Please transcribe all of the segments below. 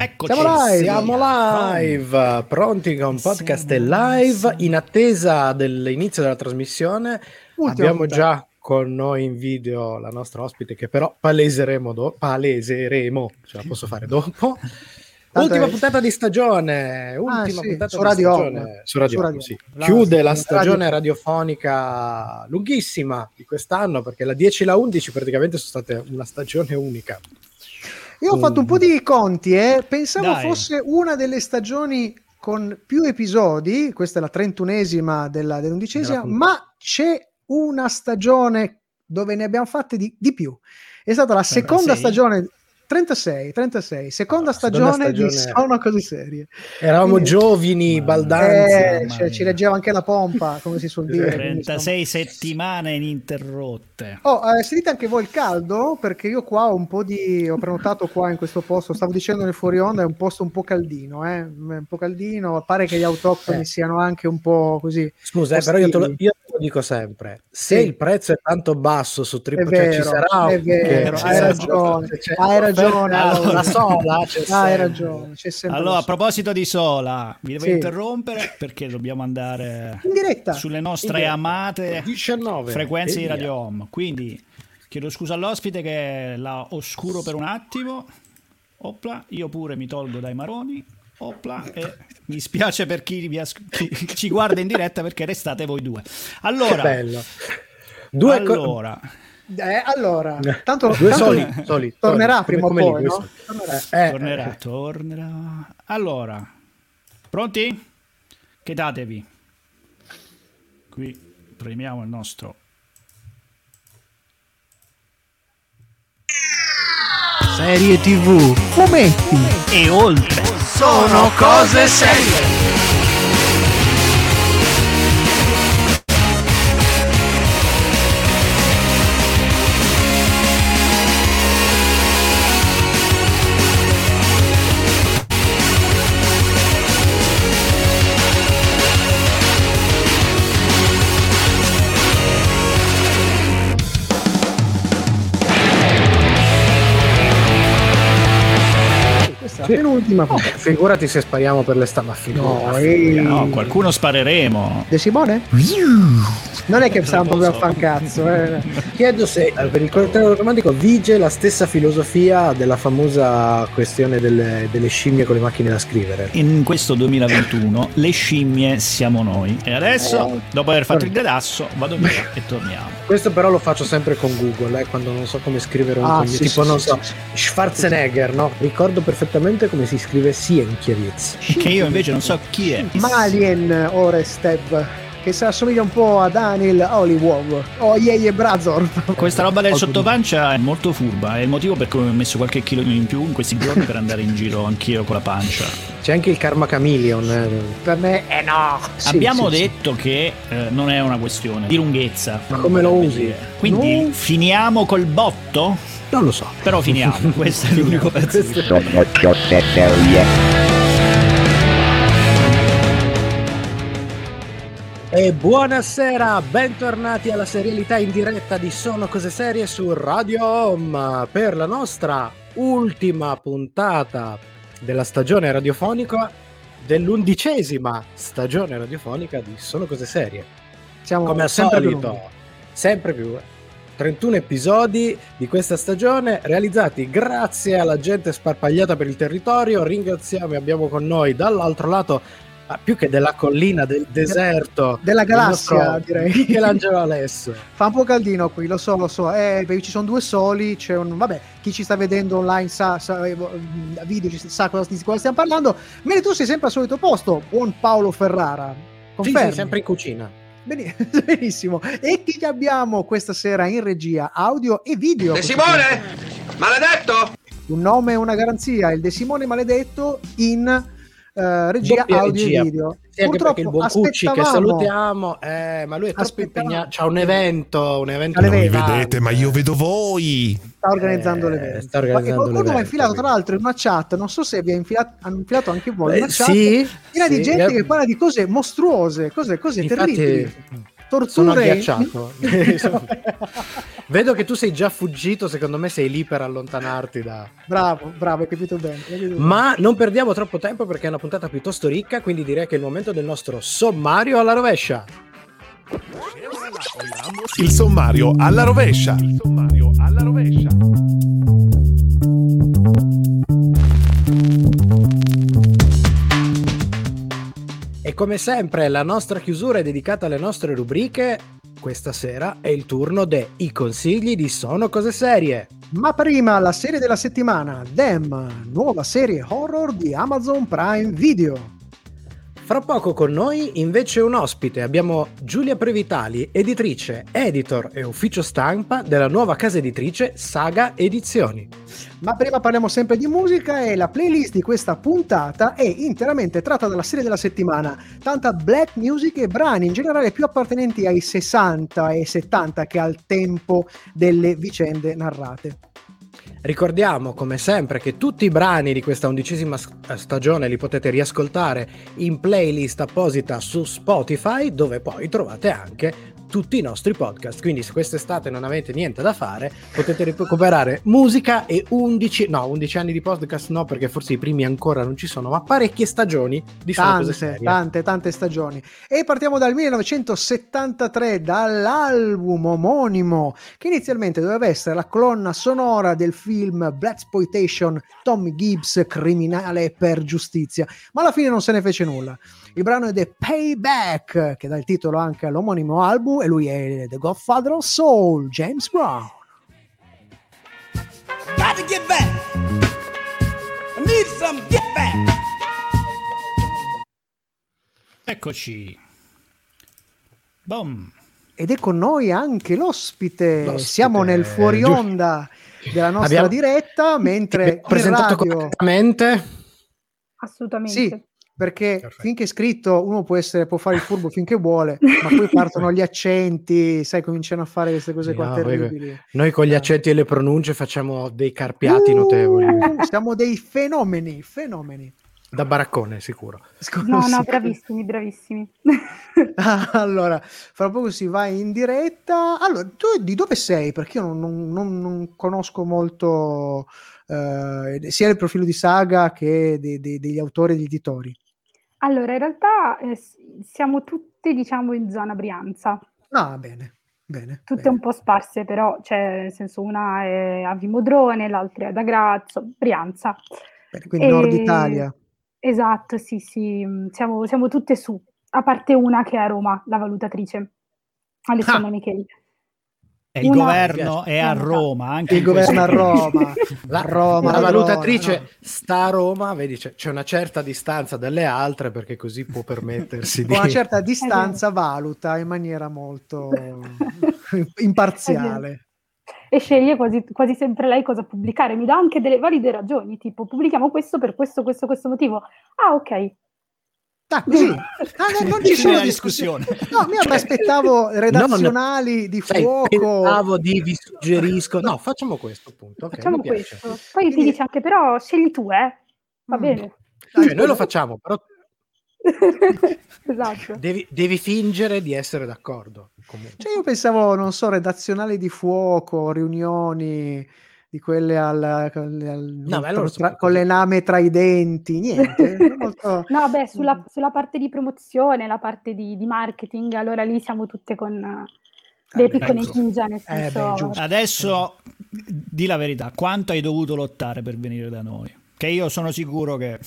Eccoci. Siamo live. Siamo live, pronti con podcast Siamo live, in attesa dell'inizio della trasmissione. Ultima Abbiamo puntata. già con noi in video la nostra ospite che però paleseremo, do- paleseremo, ce la posso fare dopo. Tanto Ultima è- puntata di stagione, ultima Ah, sì, puntata su di Radio stagione. Su Radio Su Radio sì. La- Chiude la radio- stagione radiofonica lunghissima di quest'anno perché la 10 e la 11 praticamente sono state una stagione unica. Io ho fatto un po' di conti, eh. pensavo Dai. fosse una delle stagioni con più episodi, questa è la trentunesima della, dell'undicesima, ma c'è una stagione dove ne abbiamo fatte di, di più. È stata la seconda 36? stagione, 36, 36, seconda Ah, seconda stagione, di stagione. Sono Cose Serie. Eravamo Quindi- giovani, baldanti. Eh, cioè, ci leggeva anche la pompa, come si suol dire. quindi, 36 settimane ininterrotte. Oh, eh, sentite anche voi il caldo? Perché io qua ho un po' di. Ho prenotato qua in questo posto. Stavo dicendo nel fuori onda, è un posto un po' caldino, eh? Un po' caldino. Pare che gli autoctoni Eh. siano anche un po'. così. Scusa, eh, però io te, lo, io lo dico sempre: se Sì. il prezzo è tanto basso su È Triple cioè, ci sarà, è vero, che- hai ragione, c'è- hai ragione, Allora, la sola c'è Ah, hai ragione. C'è Allora, lo a proposito di Sola, vi devo Sì. interrompere perché dobbiamo andare In diretta. sulle nostre diretta. amate 19 frequenze e di. Radio Home. Quindi chiedo scusa all'ospite che la oscuro per un attimo. Opla, io pure mi tolgo dai maroni. Opla, e mi spiace per chi, vi as- chi ci guarda in diretta perché restate voi due. Allora, bello. Due co- allora Eh, allora, tanto, due tanto soli, soli, tornerà prima o poi, lì, no? Tornerà. Eh, tornerà, eh, tornerà. Allora, pronti? Chetatevi. Qui premiamo il nostro Serie TV, fumetti, e oltre. Sono cose serie. Penultima. Oh, figurati se spariamo per le stamattina. No. No, qualcuno spareremo. De Simone? Non è che stiamo proprio a fan cazzo, eh. Chiedo se eh, per il coltello romantico vige la stessa filosofia della famosa questione delle, delle scimmie con le macchine da scrivere. In questo 2021 le scimmie siamo noi. E adesso, dopo aver fatto il gradasso, vado via e torniamo. Questo però lo faccio sempre con Google, eh, quando non so come scrivere un Ah, cognome, sì, tipo sì, non sì, so, sì, Schwarzenegger, no? Ricordo perfettamente come si scrive Sienkiewicz. Che io invece non so chi è. Malien Orestev, che si assomiglia un po' a Daniel Hollywood o Yeye Brazor. Questa roba del sottopancia è molto furba. È il motivo per cui ho messo qualche chilo in più in questi giorni per andare in giro anch'io con la pancia. C'è anche il Karma Chameleon. eh. Per me, eh no. Sì, Abbiamo sì, sì. detto che eh, non è una questione di lunghezza. Ma come lo usi? Quindi No. finiamo col botto? Non lo so. Però finiamo. Questo è l'unico pezzo. Sono cose serie. E buonasera, bentornati alla serialità in diretta di Sono Cose Serie su Radio Home per la nostra ultima puntata della stagione radiofonica dell'undicesima stagione radiofonica di Sono Cose Serie. Siamo Come al sempre più solito, sempre più 31 episodi di questa stagione realizzati grazie alla gente sparpagliata per il territorio. Ringraziamo e abbiamo con noi dall'altro lato, ah, più che della collina, del deserto, Della galassia, nostro direi. Michelangelo Alesso. Fa un po' caldino qui, lo so, lo so. Eh, ci sono due soli. C'è un. Vabbè, chi ci sta vedendo online sa, sa eh, a video sa cosa, di cosa stiamo parlando. Mentre tu sei sempre al solito posto, buon Paolo Ferrara. Sì, Confermi? sì, sempre in cucina. Beni- Benissimo. E chi abbiamo questa sera in regia audio e video? De Simone! Maledetto! Un nome e una garanzia, il De Simone Maledetto in eh, regia Doppia audio regia. e video. Anche perché il buon Cucci che salutiamo, eh, ma lui è troppo impegnato. C'ha un evento, un evento. Non mi vedete, ma io vedo voi. sta organizzando Eh, l'evento. sta organizzando qualcuno mi ha infilato, tra l'altro, in una chat. Non so se vi ha infilato, hanno infilato anche voi. Eh, una chat sì, piena sì, di gente eh, che parla di cose mostruose, cose, cose terribili. Torture. sono agghiacciato. Vedo che tu sei già fuggito, secondo me sei lì per allontanarti da... Bravo, bravo, hai capito bene. hai capito bene. Ma non perdiamo troppo tempo perché è una puntata piuttosto ricca, quindi direi che è il momento del nostro sommario alla rovescia. Il sommario alla rovescia. Il sommario alla rovescia. E come sempre la nostra chiusura è dedicata alle nostre rubriche. Questa sera è il turno dei consigli di Sono Cose Serie. Ma prima la serie della settimana, Them, nuova serie horror di Amazon Prime Video. Fra poco con noi invece un ospite, abbiamo Giulia Previtali, editrice, editor e ufficio stampa della nuova casa editrice Saga Edizioni. Ma prima parliamo sempre di musica e la playlist di questa puntata è interamente tratta dalla serie della settimana, tanta black music e brani in generale più appartenenti ai 60 e 70 che al tempo delle vicende narrate. Ricordiamo come sempre che tutti i brani di questa undicesima s- stagione li potete riascoltare in playlist apposita su Spotify dove poi trovate anche tutti i nostri podcast. Quindi se quest'estate non avete niente da fare potete recuperare musica e 11, no 11 anni di podcast no perché forse i primi ancora non ci sono, ma parecchie stagioni di Tante, tante, tante stagioni. E partiamo dal 1973, dall'album omonimo, che inizialmente doveva essere la colonna sonora del film Blaxploitation Tommy Gibbs, criminale per giustizia, ma alla fine non se ne fece nulla. Il brano è The Payback, che dà il titolo anche all'omonimo album, e lui è The Godfather of Soul, James Brown. Got to get back. I need some get back. Eccoci. Boom. Ed è con noi anche l'ospite. L'ospite, Siamo nel fuori giusto. onda della nostra Abbiamo- diretta, mentre presentato radio... correttamente. Assolutamente. Sì, perché Perfetto. finché è scritto uno può, essere, può fare il furbo finché vuole, ma poi partono gli accenti, sai, cominciano a fare queste cose qua No, poi- terribili. Noi con gli Eh. accenti e le pronunce facciamo dei carpiati notevoli. Uh, siamo dei fenomeni, fenomeni. Da baraccone, sicuro. No, no, Sì. bravissimi, bravissimi. allora, fra poco si va in diretta. Allora, tu di dove sei? Perché io non, non- non- non conosco molto eh, sia il profilo di Saga che de- de- degli autori e degli editori. Allora, in realtà eh, siamo tutti, diciamo, in zona Brianza, Ah, bene, bene. tutte bene. un po' sparse, però, cioè, nel senso, una è a Vimodrone, l'altra è ad Agrazzo, Brianza. Bene, quindi E- Nord Italia. Esatto, sì, sì, mh, siamo, siamo tutte su, a parte una che è a Roma, la valutatrice, Alessandra Micheli. E il Una- governo è a Roma. Anche Il in questo governo a. Roma. La, A Roma, la valutatrice Roma, no. sta a Roma, vedi, c'è, c'è una certa distanza dalle altre perché così può permettersi di... Una certa distanza valuta in maniera molto imparziale. E sceglie quasi, quasi sempre lei cosa pubblicare, mi dà anche delle valide ragioni, tipo pubblichiamo questo per questo, questo, questo motivo. Ah, ok. Ah, così. Ah, no, non ci sono discussioni. discussione. No, io mi aspettavo redazionali di Sai, fuoco. pensavo di vi suggerisco... No, facciamo questo appunto. ok, Facciamo piace. questo. Poi ti Quindi- dice anche, però scegli tu, eh? Va Mm. bene. Cioè, noi lo facciamo, però esatto. devi, devi fingere di essere d'accordo. Comunque. Cioè, io pensavo, non so, redazionali di fuoco, riunioni di quelle al, con, al- No, tra- con le lame tra i denti, niente. molto- No, beh, sulla, sulla parte di promozione, la parte di, di marketing, allora lì siamo tutte con eh, dei Ah, beh, piccoli ecco. ninja, nel Eh, senso... beh, giusto. Adesso di la verità, quanto hai dovuto lottare per venire da noi? Che io sono sicuro che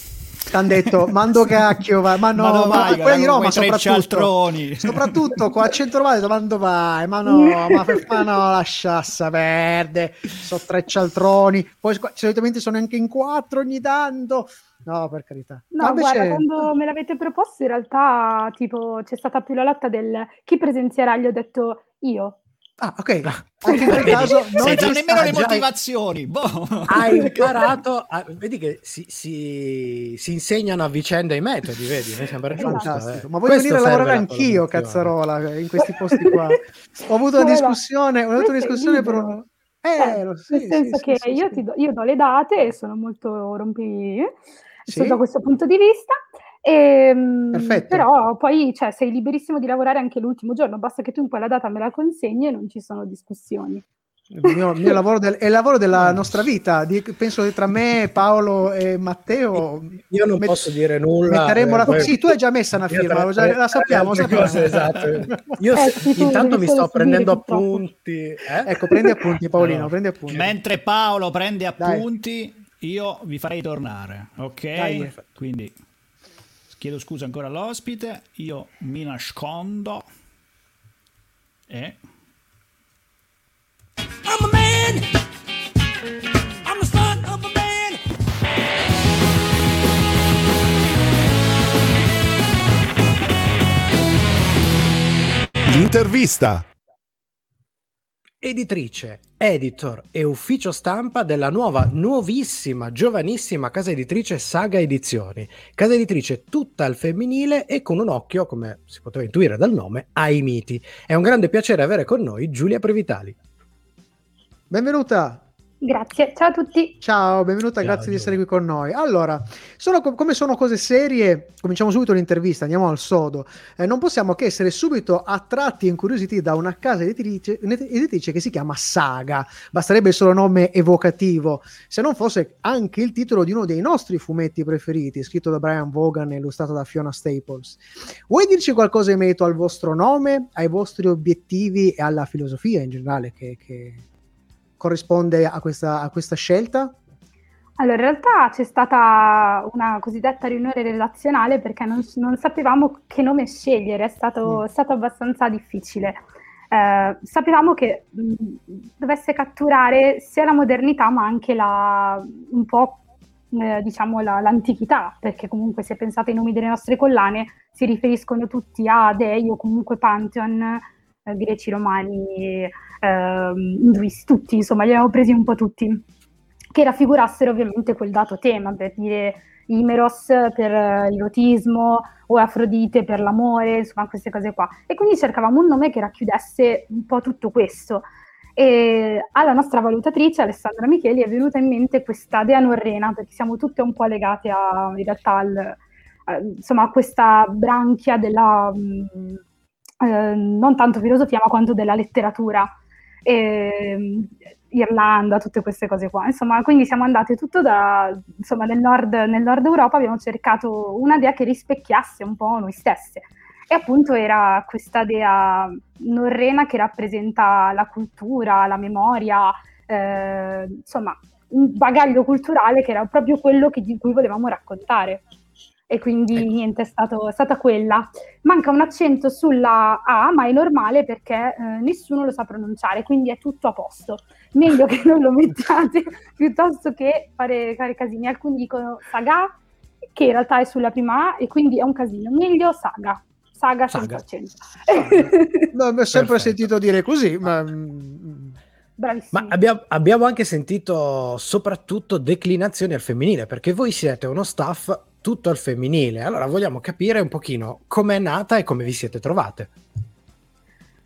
T'han detto, mando cacchio, vai. ma no, Ma ma, dove vai, quella di Roma soprattutto. cialtroni? Soprattutto qua a Centrovale, quando vai? Ma no, ma, ma no, lascia perde. Sono tre cialtroni. Poi solitamente sono anche in quattro ogni tanto. No, per carità. No, Ma invece- guarda, quando me l'avete proposto in realtà tipo c'è stata più la lotta del chi presenzierà, gli ho detto io. Ah, ok. Anche in quel caso non senza nemmeno le motivazioni. Boh. Hai imparato, a- vedi che si, si- si insegnano a vicenda i metodi, vedi? Mi sembra giusto. Fantastico. eh. Ma voglio Questo venire a lavorare la anch'io, cazzarola, in questi posti qua. Ho avuto una discussione, ho avuto una discussione per un... Eh, Cioè, lo- sì, nel senso sì, che sì, io, sì. ti do, io do le date e sono molto rompi Sì? da questo punto di vista. Ehm, Perfetto. Però poi cioè, sei liberissimo di lavorare anche l'ultimo giorno, basta che tu in quella data me la consegni e non ci sono discussioni. Il mio, mio lavoro del- è il lavoro della nostra vita. Di- penso che tra me, Paolo e Matteo Io non met- posso dire nulla. metteremo la eh, voi- Sì, tu hai già messa una firma, tra- lo già- la sappiamo. sappiamo. cose, esatto. Io Eh, se- intanto mi sto prendendo appunti. eh? Ecco, prendi appunti, Paolino, prendi appunti. Mentre Paolo prende Dai. appunti, io vi farei tornare, ok? Dai. Quindi chiedo scusa ancora all'ospite, io mi nascondo e I'm a man. I'm the son of a man. L'intervista. Editrice, editor e ufficio stampa della nuova, nuovissima, giovanissima casa editrice Saga Edizioni. Casa editrice tutta al femminile e con un occhio, come si poteva intuire dal nome, ai miti. È un grande piacere avere con noi Giulia Previtali. Benvenuta. Grazie, ciao a tutti. Ciao, benvenuta, Ciao, grazie di Giulia. essere qui con noi. Allora, sono co- come sono cose serie, cominciamo subito l'intervista, andiamo al sodo. Eh, non possiamo che essere subito attratti e incuriositi da una casa editrice, editrice che si chiama Saga. Basterebbe il solo nome evocativo, se non fosse anche il titolo di uno dei nostri fumetti preferiti, scritto da Brian Vaughan e illustrato da Fiona Staples. Vuoi dirci qualcosa in merito al vostro nome, ai vostri obiettivi e alla filosofia in generale che, che corrisponde a questa, a questa scelta? Allora, in realtà c'è stata una cosiddetta riunione relazionale perché non, non sapevamo che nome scegliere, è stato, Mm. stato abbastanza difficile. Eh, sapevamo che mh, dovesse catturare sia la modernità ma anche la, un po' eh, diciamo la- l'antichità, perché comunque se pensate ai nomi delle nostre collane si riferiscono tutti a dei o comunque pantheon, eh, greci, romani, ehm, induisti, tutti, insomma, li abbiamo presi un po' tutti che raffigurassero ovviamente quel dato tema, per dire Imeros per eh, l'erotismo o Afrodite per l'amore, insomma queste cose qua. E quindi cercavamo un nome che racchiudesse un po' tutto questo. E alla nostra valutatrice Alessandra Micheli è venuta in mente questa dea norrena, perché siamo tutte un po' legate a, in realtà al, eh, insomma, a questa branchia della, mh, eh, non tanto filosofia, ma quanto della letteratura. E, Irlanda, tutte queste cose qua. Insomma, quindi siamo andate tutto da, insomma, nel nord, nel nord Europa, abbiamo cercato una dea che rispecchiasse un po' noi stesse. E appunto era questa dea norrena che rappresenta la cultura, la memoria, eh, insomma, un bagaglio culturale che era proprio quello che- di cui volevamo raccontare. E quindi Ecco. niente, è, stato- è stata quella. Manca un accento sulla A, ma è normale perché eh, nessuno lo sa pronunciare, quindi è tutto a posto. Meglio che non lo mettiate piuttosto che fare, fare casini. Alcuni dicono saga, che in realtà è sulla prima A, e quindi è un casino. Meglio saga. Saga senza Saga. accento. No, ho sempre Perfetto. sentito dire così, ma mm, Bravissimo. Ma abbiamo, abbiamo anche sentito soprattutto declinazioni al femminile, perché voi siete uno staff tutto al femminile. Allora vogliamo capire un pochino com'è nata e come vi siete trovate.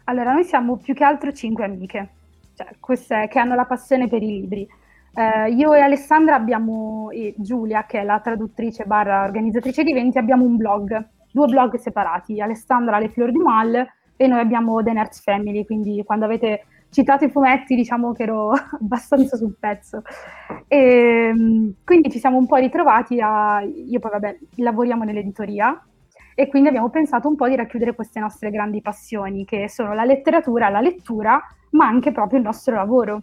Allora, noi siamo più che altro cinque amiche, cioè, queste che hanno la passione per i libri. Eh, io e Alessandra abbiamo, e Giulia, che è la traduttrice barra organizzatrice di eventi, abbiamo un blog, due blog separati. Alessandra Le Fleur du Mal e noi abbiamo The Nerds Family, quindi quando avete citato i fumetti diciamo che ero abbastanza sul pezzo. E, mm, quindi ci siamo un po' ritrovati a... Io poi vabbè, lavoriamo nell'editoria e quindi abbiamo pensato un po' di racchiudere queste nostre grandi passioni, che sono la letteratura, la lettura, ma anche proprio il nostro lavoro.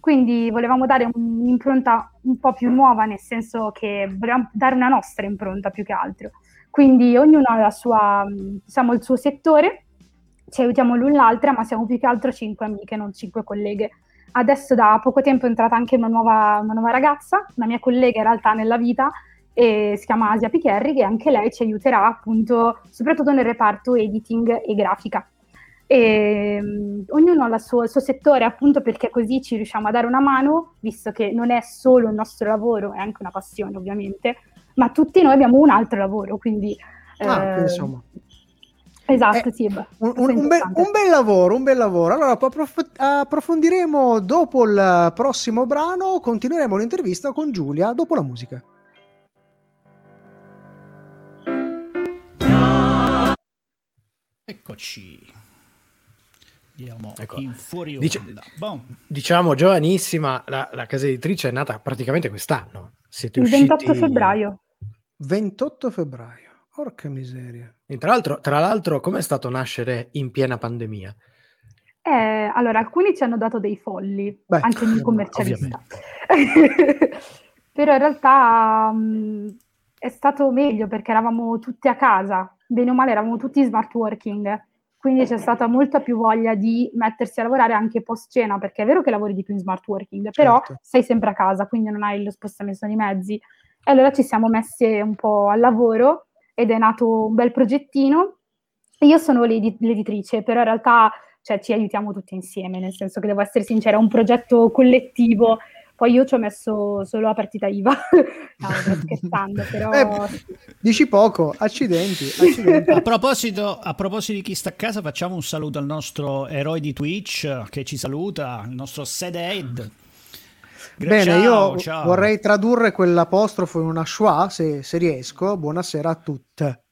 Quindi volevamo dare un'impronta un po' più nuova, nel senso che volevamo dare una nostra impronta più che altro. Quindi ognuno ha la sua, diciamo, il suo settore, ci aiutiamo l'un l'altra, ma siamo più che altro cinque amiche, non cinque colleghe. Adesso da poco tempo è entrata anche una nuova, una nuova ragazza, una mia collega in realtà nella vita, e si chiama Asia Picherri, che anche lei ci aiuterà appunto soprattutto nel reparto editing e grafica. E, mh, ognuno ha sua- il suo settore appunto perché così ci riusciamo a dare una mano, visto che non è solo il nostro lavoro, è anche una passione ovviamente, ma tutti noi abbiamo un altro lavoro, quindi... ah, eh, insomma, Esatto, Eh, sì. un, un- un be- importante. un bel lavoro, un bel lavoro. Allora, approf- approfondiremo dopo il prossimo brano, continueremo l'intervista con Giulia dopo la musica. Eccoci. Andiamo Ecco. in fuori Dice- onda. Diciamo giovanissima, la, la casa editrice è nata praticamente quest'anno. Siete Il usciti 28 febbraio. 28 febbraio. Porca miseria. E tra l'altro, tra l'altro, com'è stato nascere in piena pandemia? Eh, allora, alcuni ci hanno dato dei folli, Beh, anche il mio commercialista. Però in realtà mh, è stato meglio perché eravamo tutti a casa, bene o male eravamo tutti smart working, quindi c'è stata molta più voglia di mettersi a lavorare anche post cena, perché è vero che lavori di più in smart working, però Certo. sei sempre a casa, quindi non hai lo spostamento di mezzi. E allora ci siamo messi un po' al lavoro ed è nato un bel progettino. Io sono l'edi- l'editrice, però in realtà cioè, ci aiutiamo tutti insieme, nel senso che devo essere sincera, è un progetto collettivo. Poi io ci ho messo solo la partita IVA, no, sto scherzando, però Eh, Dici poco, accidenti, accidenti. A proposito, a proposito di chi sta a casa, facciamo un saluto al nostro eroe di Twitch che ci saluta, il nostro Sedhead. Bene, ciao, io ciao. vorrei tradurre quell'apostrofo in una schwa, se, se riesco. Buonasera a tutte.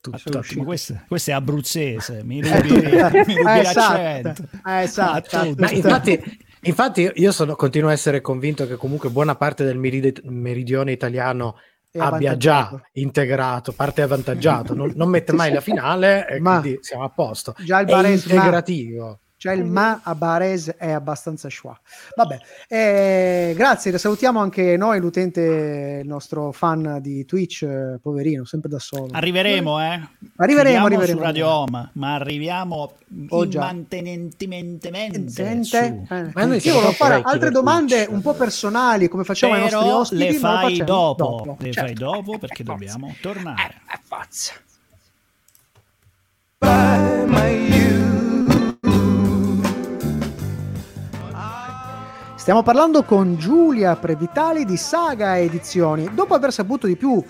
Tutto, questo, questo è abruzzese, mi rubi, mi rubi Eh, l'accento. esatto, eh, esatto. Ah. Ma infatti, infatti io sono, continuo a essere convinto che comunque buona parte del meridione italiano abbia già integrato, parte avvantaggiato, non, non mette mai la finale e Ma- quindi siamo a posto. Già il È Varese, ma- integrativo. Cioè il ma a Bares è abbastanza schwa. Vabbè, eh, grazie, salutiamo anche noi, l'utente, il nostro fan di Twitch, eh, poverino, sempre da solo. Arriveremo, eh. Arriveremo, Chiudiamo arriveremo. su Radio Home, ma arriviamo Oh, già. immantenentemente. Eh, Ma noi Io volevo fare altre domande Twitch. un po' personali, come facciamo ai nostri ospiti, le fai facciamo dopo, le Certo. fai dopo perché Eh, dobbiamo tornare. Eh, pazza. Stiamo parlando con Giulia Previtali di Saga Edizioni. Dopo aver saputo di più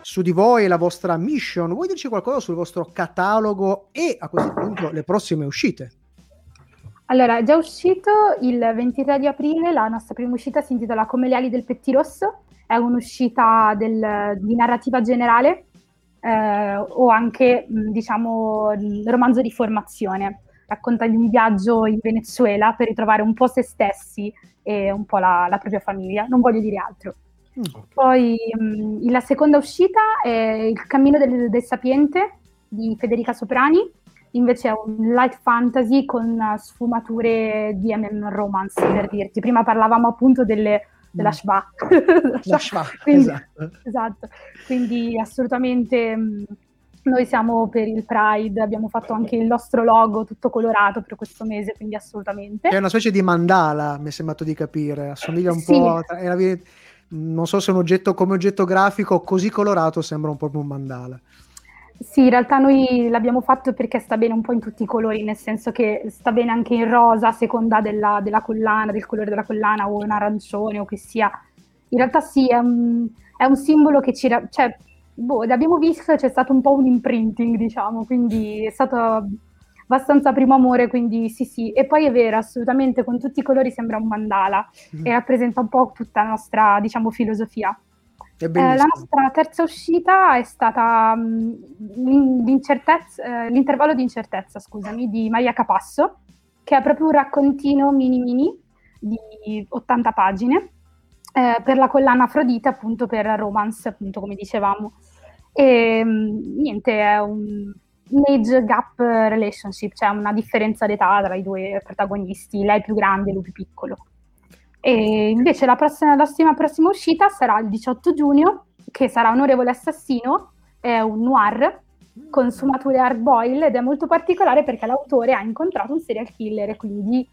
su di voi e la vostra mission, vuoi dirci qualcosa sul vostro catalogo e a questo punto le prossime uscite? Allora, è già uscito il 23 di aprile, la nostra prima uscita si intitola Come le ali del pettirosso, è un'uscita del- di narrativa generale eh, o anche, diciamo, romanzo di formazione. Racconta di un viaggio in Venezuela per ritrovare un po' se stessi e un po' la, la propria famiglia, non voglio dire altro. Poi mh, la seconda uscita è Il cammino del, del sapiente di Federica Soprani, invece è un light fantasy con sfumature di MM romance, per dirti. Prima parlavamo appunto delle, della Mm. schwa. La schwa, Quindi- esatto. esatto, quindi assolutamente mh, noi siamo per il Pride, abbiamo fatto anche il nostro logo tutto colorato per questo mese, quindi assolutamente. È una specie di mandala, mi è sembrato di capire, assomiglia un Sì. po' a... la- non so se un oggetto come oggetto grafico così colorato sembra un po' un mandala. Sì, in realtà noi l'abbiamo fatto perché sta bene un po' in tutti i colori, nel senso che sta bene anche in rosa a seconda della, della collana, del colore della collana o in arancione o che sia. In realtà sì, è un, è un simbolo che ci... cioè, boh, l'abbiamo visto c'è stato un po' un imprinting, diciamo, quindi è stato abbastanza primo amore, quindi sì sì. E poi è vero, assolutamente, con tutti i colori sembra un mandala Mm. e rappresenta un po' tutta la nostra, diciamo, filosofia. Eh, la nostra terza uscita è stata l'incertezza- eh, l'intervallo di incertezza, scusami, di Maria Capasso, che è proprio un raccontino mini mini di 80 pagine eh, per la collana Afrodite, appunto per romance, appunto come dicevamo. E mh, niente, è un, un age gap relationship, cioè una differenza d'età tra i due protagonisti, lei più grande e lui più piccolo. E invece la prossima, la prossima, prossima uscita sarà il 18 giugno, che sarà Onorevole Assassino, è un noir con sfumature hard boil ed è molto particolare perché l'autore ha incontrato un serial killer e quindi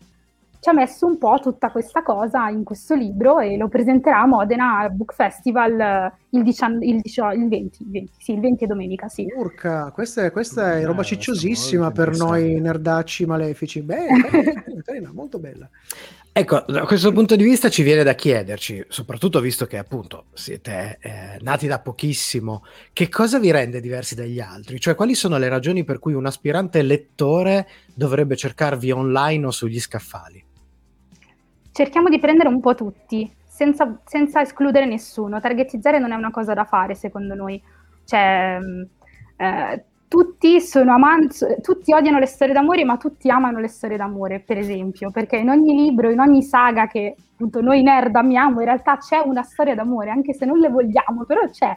ci ha messo un po' tutta questa cosa in questo libro e lo presenterà a Modena Book Festival eh, il, 19 il, 18 il 20, il 20, sì, il 20 è domenica, sì. Urca, questa è, questa è roba cicciosissima per noi nerdacci malefici. Beh, carina, molto bella. Ecco, da questo punto di vista ci viene da chiederci, soprattutto visto che appunto siete eh, nati da pochissimo, che cosa vi rende diversi dagli altri? Cioè, quali sono le ragioni per cui un aspirante lettore dovrebbe cercarvi online o sugli scaffali? Cerchiamo di prendere un po' tutti, senza, senza escludere nessuno. Targetizzare non è una cosa da fare, secondo noi. Cioè, mh, eh, tutti amanti, tutti odiano le storie d'amore, ma tutti amano le storie d'amore, per esempio, perché in ogni libro, in ogni saga che appunto noi nerd amiamo, in realtà c'è una storia d'amore, anche se non le vogliamo, però c'è,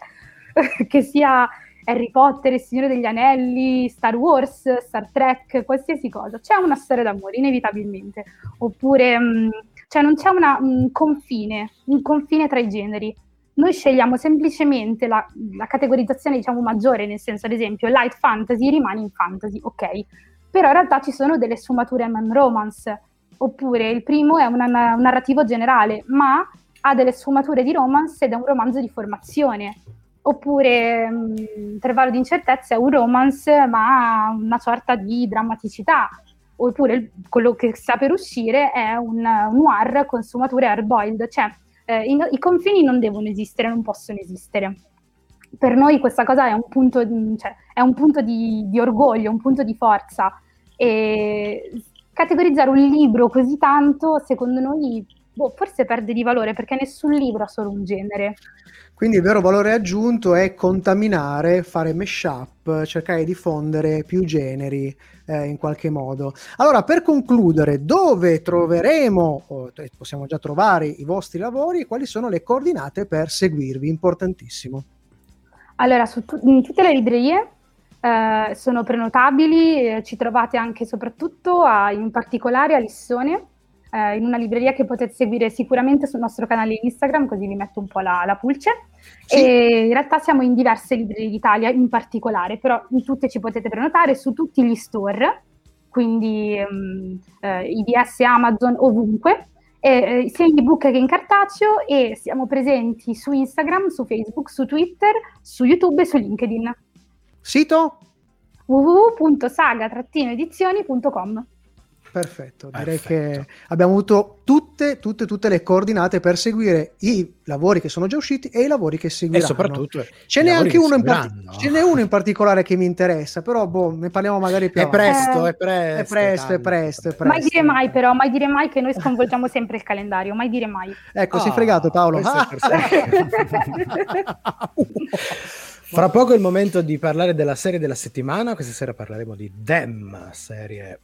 che sia Harry Potter, Il Signore degli Anelli, Star Wars, Star Trek, qualsiasi cosa, c'è una storia d'amore, inevitabilmente, oppure mh, cioè non c'è una, un confine, un confine tra i generi. Noi scegliamo semplicemente la, la, categorizzazione diciamo maggiore, nel senso ad esempio light fantasy rimane in fantasy, ok, però in realtà ci sono delle sfumature man romance, oppure il primo è una, un narrativo generale, ma ha delle sfumature di romance ed è un romanzo di formazione, oppure Intervallo di incertezza è un romance ma ha una sorta di drammaticità, oppure quello che sta per uscire è un, noir con sfumature hard-boiled, cioè eh, i, i, confini non devono esistere, non possono esistere. Per noi questa cosa è un punto, di, cioè, è un punto di, di, orgoglio, un punto di forza. E categorizzare un libro così tanto, secondo noi, boh, forse perde di valore perché nessun libro ha solo un genere. Quindi il vero valore aggiunto è contaminare, fare mashup, cercare di fondere più generi eh, in qualche modo. Allora, per concludere, dove troveremo, o possiamo già trovare i vostri lavori e quali sono le coordinate per seguirvi? Importantissimo. Allora, tu- in tutte le librerie eh, sono prenotabili, eh, ci trovate anche soprattutto a, in particolare a Lissone eh, in una libreria che potete seguire sicuramente sul nostro canale Instagram, così vi metto un po' la, la pulce. Sì. E in realtà siamo in diverse librerie d'Italia in particolare, però in tutte ci potete prenotare su tutti gli store, quindi um, eh, IBS, Amazon, ovunque. Eh, sia in ebook che in cartaceo e siamo presenti su Instagram, su Facebook, su Twitter, su YouTube e su LinkedIn. Sito? www.saga-edizioni.com Perfetto, direi Perfetto. che abbiamo avuto tutte, tutte, tutte le coordinate per seguire i lavori che sono già usciti e i lavori che seguiranno. E soprattutto ce n'è anche uno in, parti- ce n'è uno in particolare che mi interessa, però boh, ne parliamo magari più è presto, eh, è presto, è presto, è presto, è presto. Mai dire mai però, mai dire mai che noi sconvolgiamo sempre il calendario, mai dire mai. Ecco, oh, sei fregato Paolo. Fra poco è il momento di parlare della serie della settimana, questa sera parleremo di Dem, serie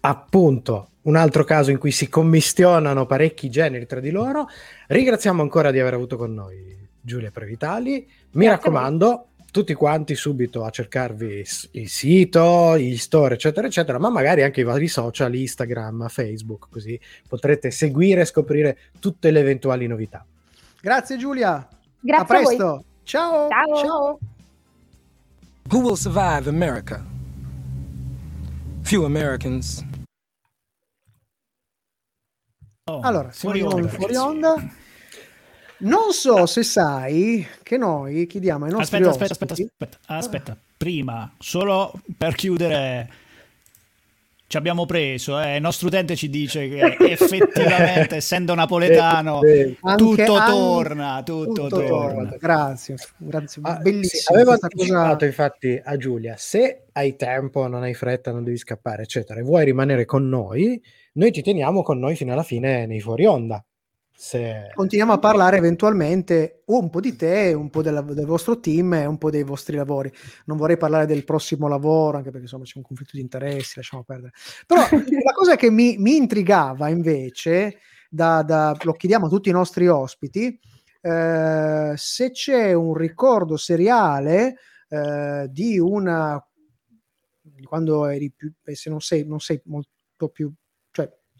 appunto un altro caso in cui si commistionano parecchi generi tra di loro. Ringraziamo ancora di aver avuto con noi Giulia Previtali. Mi Grazie raccomando, tutti quanti subito a cercarvi il sito, gli store, eccetera, eccetera, ma magari anche i vari social, Instagram, Facebook, così potrete seguire e scoprire tutte le eventuali novità. Grazie Giulia. Grazie a presto. Ciao. Ciao. Ciao. Who will survive America? Few Americans Oh, allora, fuori onda, fuori onda. Non so se sai che noi chiediamo ai nostri aspetta, aspetta, aspetta, aspetta, aspetta, prima, solo per chiudere ci abbiamo preso, eh. il nostro utente ci dice che effettivamente essendo napoletano tutto Anche, torna, tutto, tutto torna. torna. Grazie, grazie, ah, bellissimo. Sì, avevo anticipato cosa... infatti a Giulia, se hai tempo, non hai fretta, non devi scappare, eccetera, e vuoi rimanere con noi, noi ti teniamo con noi fino alla fine nei fuori onda. Se... Continuiamo a parlare eventualmente un po' di te, un po' della, del vostro team e un po' dei vostri lavori. Non vorrei parlare del prossimo lavoro, anche perché insomma c'è un conflitto di interessi, lasciamo perdere. Però la cosa che mi, mi intrigava invece, da, da, lo chiediamo a tutti i nostri ospiti, eh, se c'è un ricordo seriale eh, di una quando eri più, se non sei, non sei molto più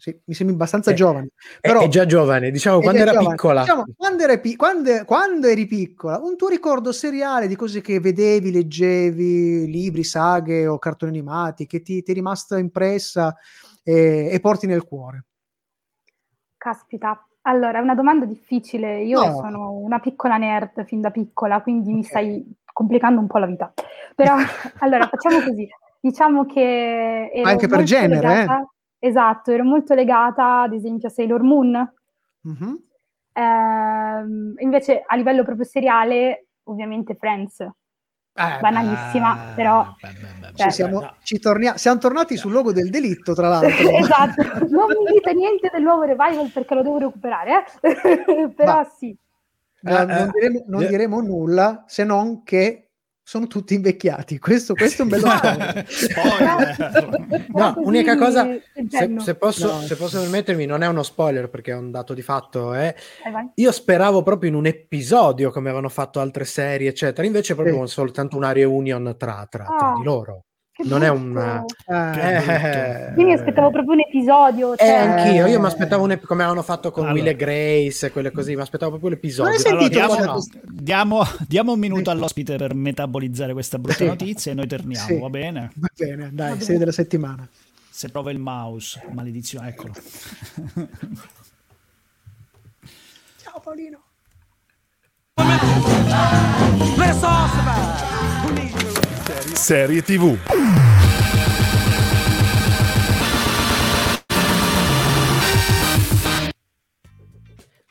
sì, mi sembri abbastanza eh, giovane. Però, è, già giovane, diciamo quando era giovane. piccola. Diciamo, quando, eri, quando, quando, eri piccola, un tuo ricordo seriale di cose che vedevi, leggevi, libri, saghe o cartoni animati, che ti, ti è rimasta impressa e, e, porti nel cuore? Caspita, allora è una domanda difficile. Io no. sono una piccola nerd fin da piccola, quindi okay. mi stai complicando un po' la vita. Però allora facciamo così. Diciamo che... Anche per genere, legata... eh? Esatto, ero molto legata ad esempio a Sailor Moon. Mm-hmm. Eh, invece a livello proprio seriale, ovviamente Friends. Eh, Banalissima, beh, però... Beh, beh, cioè, siamo, ci tornia- siamo tornati sul logo del delitto, tra l'altro. esatto, non mi dite niente del nuovo revival perché lo devo recuperare, eh? però Ma, sì. Eh, non, diremo, non diremo nulla se non che sono tutti invecchiati. Questo, questo è un bello spoiler. Spoiler. No, Così unica cosa, se, se posso, No. se posso permettermi, non è uno spoiler perché è un dato di fatto. Vai. Io speravo proprio in un episodio come avevano fatto altre serie, eccetera. Invece, è proprio Sì. soltanto una reunion tra, tra, tra Ah, di loro. Non è un. Ah, Eh, Io mi aspettavo proprio un episodio. Eh, Cioè... anch'io, io mi aspettavo un ep- come avevano fatto con Allora. Will e Grace e quelle così, mi aspettavo proprio l'episodio. Non hai sentito Allora, diamo, diamo- diamo un minuto all'ospite per metabolizzare questa brutta Sì. notizia e noi torniamo, Sì. va bene? Va bene, dai, Va bene. serie della settimana. Se prova il mouse, maledizione, eccolo. Ciao Paolino. Let's all survive. Who needs you? Serie TV.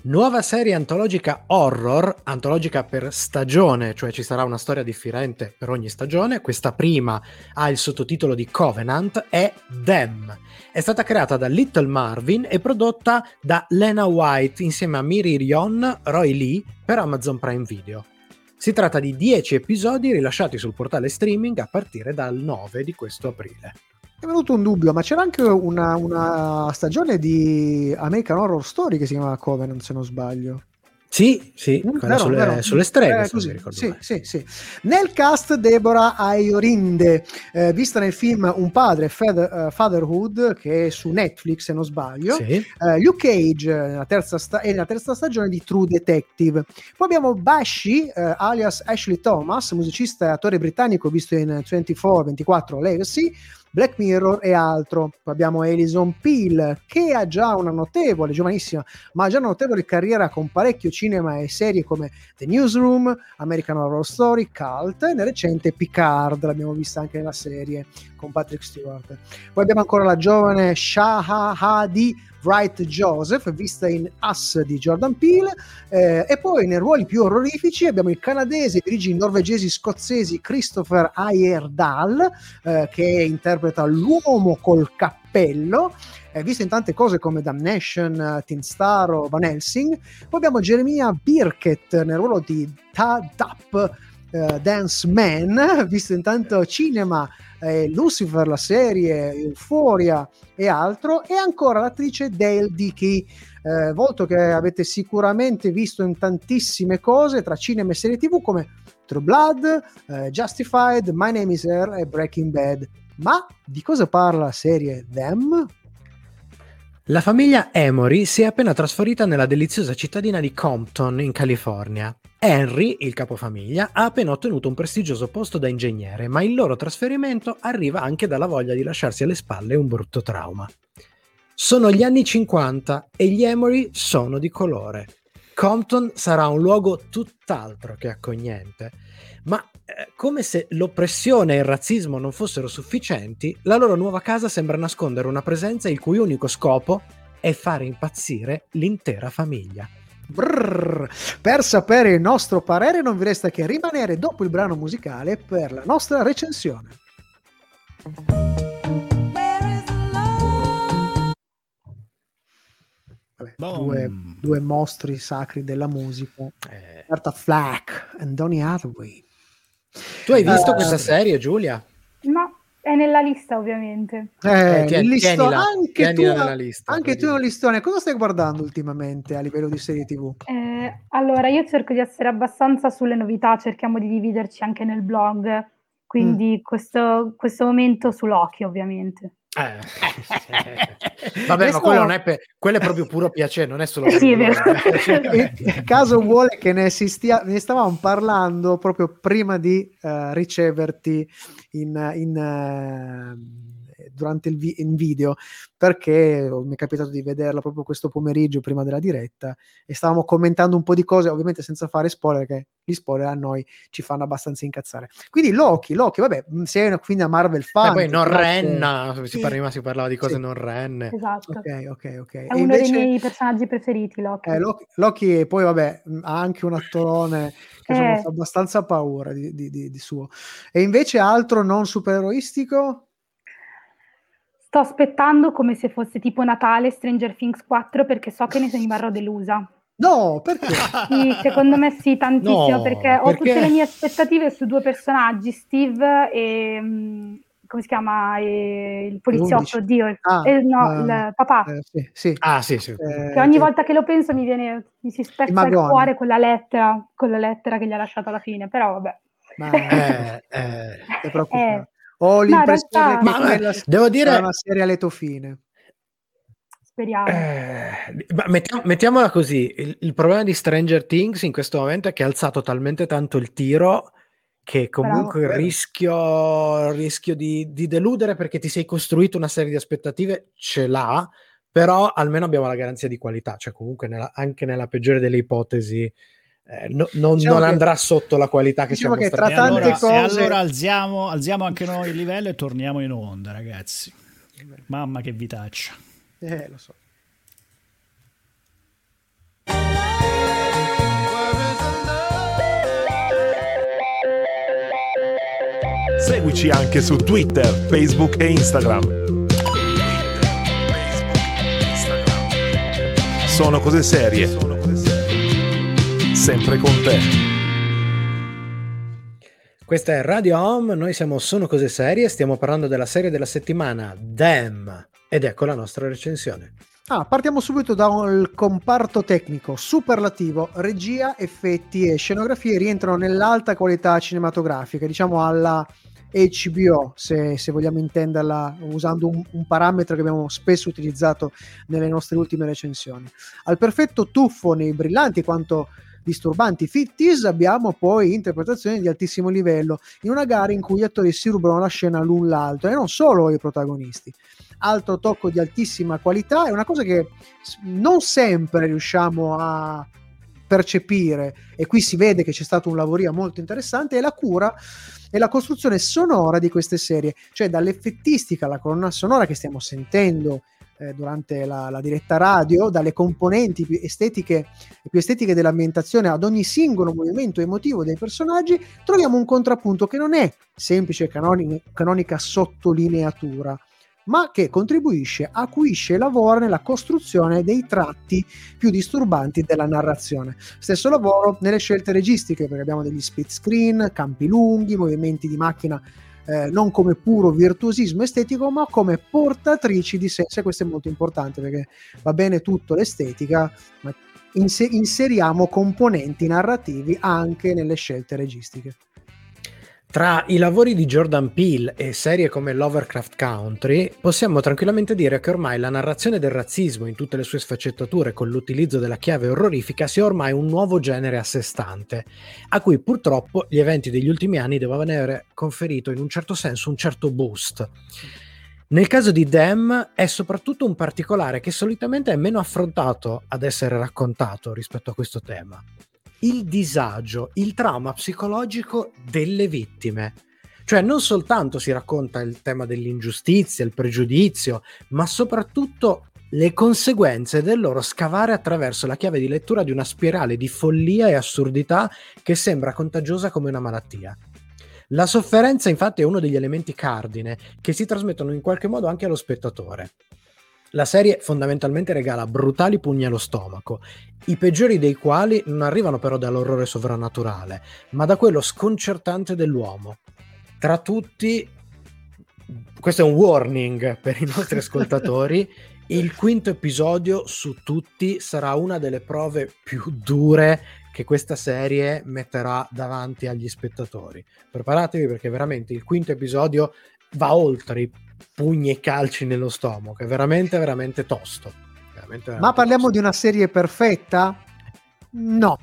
Nuova serie antologica horror, antologica per stagione, cioè ci sarà una storia differente per ogni stagione. Questa prima ha il sottotitolo di Covenant, è Them. È stata creata da Little Marvin e prodotta da Lena White insieme a Miri Rion, Roy Lee per Amazon Prime Video. Si tratta di 10 episodi rilasciati sul portale streaming a partire dal 9 di questo aprile. È venuto un dubbio, ma c'era anche una, una stagione di American Horror Story che si chiamava Covenant, se non sbaglio. Sì, sì, Mm, vero, sulle, vero. sulle streghe, Eh, così, sì, sì, sì. Nel cast Deborah Ayorinde, eh, vista nel film Un padre, Father- eh, Fatherhood, che è su Netflix se non sbaglio. Sì. Eh, Luke Cage eh, nella terza sta- è nella terza stagione di True Detective. Poi abbiamo Bashi, eh, alias Ashley Thomas, musicista e attore britannico visto in 24, 24 Legacy, Black Mirror e altro. Poi abbiamo Alison Peel, che ha già una notevole, giovanissima, ma ha già una notevole carriera con parecchio cinema e serie come The Newsroom, American Horror Story, Cult e nel recente Picard, l'abbiamo vista anche nella serie con Patrick Stewart. Poi abbiamo ancora la giovane Shaha Hadi Wright Joseph, vista in Us di Jordan Peele, eh, e poi nei ruoli più orrorifici abbiamo il canadese di origini norvegesi scozzesi Christopher Ayerdal, eh, che interpreta l'uomo col cappello, eh, visto in tante cose come Damnation, eh, Teen Star o Van Helsing. Poi abbiamo Jeremiah Birkett nel ruolo di Ta Dap eh, Dance Man, visto in tanto cinema, eh, Lucifer, la serie, Euphoria e altro, e ancora l'attrice Dale Dickey, eh, volto che avete sicuramente visto in tantissime cose tra cinema e serie tv come True Blood, eh, Justified, My Name is Earl e Breaking Bad. Ma di cosa parla la serie Them? La famiglia Emory si è appena trasferita nella deliziosa cittadina di Compton, in California. Henry, il capofamiglia, ha appena ottenuto un prestigioso posto da ingegnere, ma il loro trasferimento arriva anche dalla voglia di lasciarsi alle spalle un brutto trauma. Sono gli anni 50 e gli Emory sono di colore. Compton sarà un luogo tutt'altro che accogliente, ma eh, come se l'oppressione e il razzismo non fossero sufficienti, la loro nuova casa sembra nascondere una presenza il cui unico scopo è fare impazzire l'intera famiglia. Brrr. Per sapere il nostro parere non vi resta che rimanere dopo il brano musicale per la nostra recensione. Vabbè, due, due mostri sacri della musica, Eh, Martha Flack e Donny Hathaway. Tu hai visto Eh, questa serie, Giulia? No, è nella lista ovviamente. Eh, Eh, tien- listo- tienila, anche tu, nella lista, anche tu così. un listone. Cosa stai guardando ultimamente a livello di serie TV? Eh, allora, io cerco di essere abbastanza sulle novità, cerchiamo di dividerci anche nel blog, quindi Mm. questo, questo momento su Loki ovviamente. Eh. Vabbè, ma quello, non è pe- quello è proprio puro piacere, non è solo Sì, è il caso vuole che ne, stia, ne stavamo parlando proprio prima di eh, riceverti in, in, eh, durante il vi- in video perché mi è capitato di vederla proprio questo pomeriggio prima della diretta e stavamo commentando un po' di cose ovviamente senza fare spoiler che gli spoiler a noi ci fanno abbastanza incazzare quindi Loki, Loki vabbè sei quindi a Marvel fan E poi non renna, si, parla- prima si parlava di cose Sì. non renne. Esatto. ok ok ok È e uno invece dei miei personaggi preferiti, Loki. eh, Loki, Loki poi vabbè mh, ha anche un attorone che insomma, Eh. fa abbastanza paura di, di- di- di suo e invece altro non supereroistico Sto aspettando come se fosse tipo Natale Stranger Things 4 perché so che ne rimarrò delusa. No, perché? Sì, secondo me sì, tantissimo, No, perché ho perché? tutte le mie aspettative su due personaggi, Steve e... mm, come si chiama? E il poliziotto, oddio, il- Ah, eh, no, eh, il papà. Eh, sì, sì. Ah, sì, sì. Eh, che ogni che- volta che lo penso mi viene, mi si spezza il Magone. cuore con la lettera, con la lettera che gli ha lasciato alla fine, però vabbè. Ma Eh, eh. Eh, Ho l'impressione realtà- che Ma, quella eh, devo dire- una serie a lieto fine. speriamo. Eh, ma mettiam- mettiamola così: il, il problema di Stranger Things in questo momento è che ha alzato talmente tanto il tiro che comunque il Bravo. rischio, il rischio di, di deludere perché ti sei costruito una serie di aspettative ce l'ha, però almeno abbiamo la garanzia di qualità, cioè comunque nella- anche nella peggiore delle ipotesi eh, no- non, Diciamo non che- andrà sotto la qualità che diciamo ci ha che tra E tante allora, cose- allora alziamo, alziamo anche noi il livello e torniamo in onda, ragazzi. Mamma che vitaccia. Eh, lo so. Seguici anche su Twitter, Facebook e Instagram. Sono cose serie. Sempre con te. Questa è Radio Home, noi siamo Sono Cose Serie, stiamo parlando della serie della settimana Damn ed ecco la nostra recensione. Ah, partiamo subito dal comparto tecnico, superlativo, regia, effetti e scenografie rientrano nell'alta qualità cinematografica, diciamo alla HBO, se, se vogliamo intenderla usando un, un parametro che abbiamo spesso utilizzato nelle nostre ultime recensioni. Al perfetto tuffo nei brillanti quanto disturbanti fitties abbiamo poi interpretazioni di altissimo livello in una gara in cui gli attori si rubano la scena l'un l'altro e non solo i protagonisti. Altro tocco di altissima qualità è una cosa che non sempre riusciamo a percepire e qui si vede che c'è stato un lavorio molto interessante è la cura e la costruzione sonora di queste serie cioè dall'effettistica alla colonna sonora che stiamo sentendo eh, durante la, la diretta radio dalle componenti più estetiche più estetiche dell'ambientazione ad ogni singolo movimento emotivo dei personaggi troviamo un contrappunto che non è semplice canoni- canonica sottolineatura ma che contribuisce, acuisce e lavora nella costruzione dei tratti più disturbanti della narrazione. Stesso lavoro nelle scelte registiche, perché abbiamo degli split screen, campi lunghi, movimenti di macchina eh, non come puro virtuosismo estetico, ma come portatrici di senso. E questo è molto importante perché va bene tutto l'estetica, ma inse- inseriamo componenti narrativi anche nelle scelte registiche. Tra i lavori di Jordan Peele e serie come Lovecraft Country, possiamo tranquillamente dire che ormai la narrazione del razzismo in tutte le sue sfaccettature con l'utilizzo della chiave orrorifica sia ormai un nuovo genere a sé stante, a cui purtroppo gli eventi degli ultimi anni devono avere conferito in un certo senso un certo boost. Nel caso di Dem è soprattutto un particolare che solitamente è meno affrontato ad essere raccontato rispetto a questo tema il disagio, il trauma psicologico delle vittime. Cioè non soltanto si racconta il tema dell'ingiustizia, il pregiudizio, ma soprattutto le conseguenze del loro scavare attraverso la chiave di lettura di una spirale di follia e assurdità che sembra contagiosa come una malattia. La sofferenza infatti è uno degli elementi cardine che si trasmettono in qualche modo anche allo spettatore. La serie fondamentalmente regala brutali pugni allo stomaco, i peggiori dei quali non arrivano però dall'orrore sovrannaturale, ma da quello sconcertante dell'uomo. Tra tutti, questo è un warning per i nostri ascoltatori, il quinto episodio su tutti sarà una delle prove più dure che questa serie metterà davanti agli spettatori. Preparatevi perché veramente il quinto episodio va oltre i pugni e calci nello stomaco, è veramente veramente tosto. Veramente, Ma veramente parliamo tosto. di una serie perfetta? No.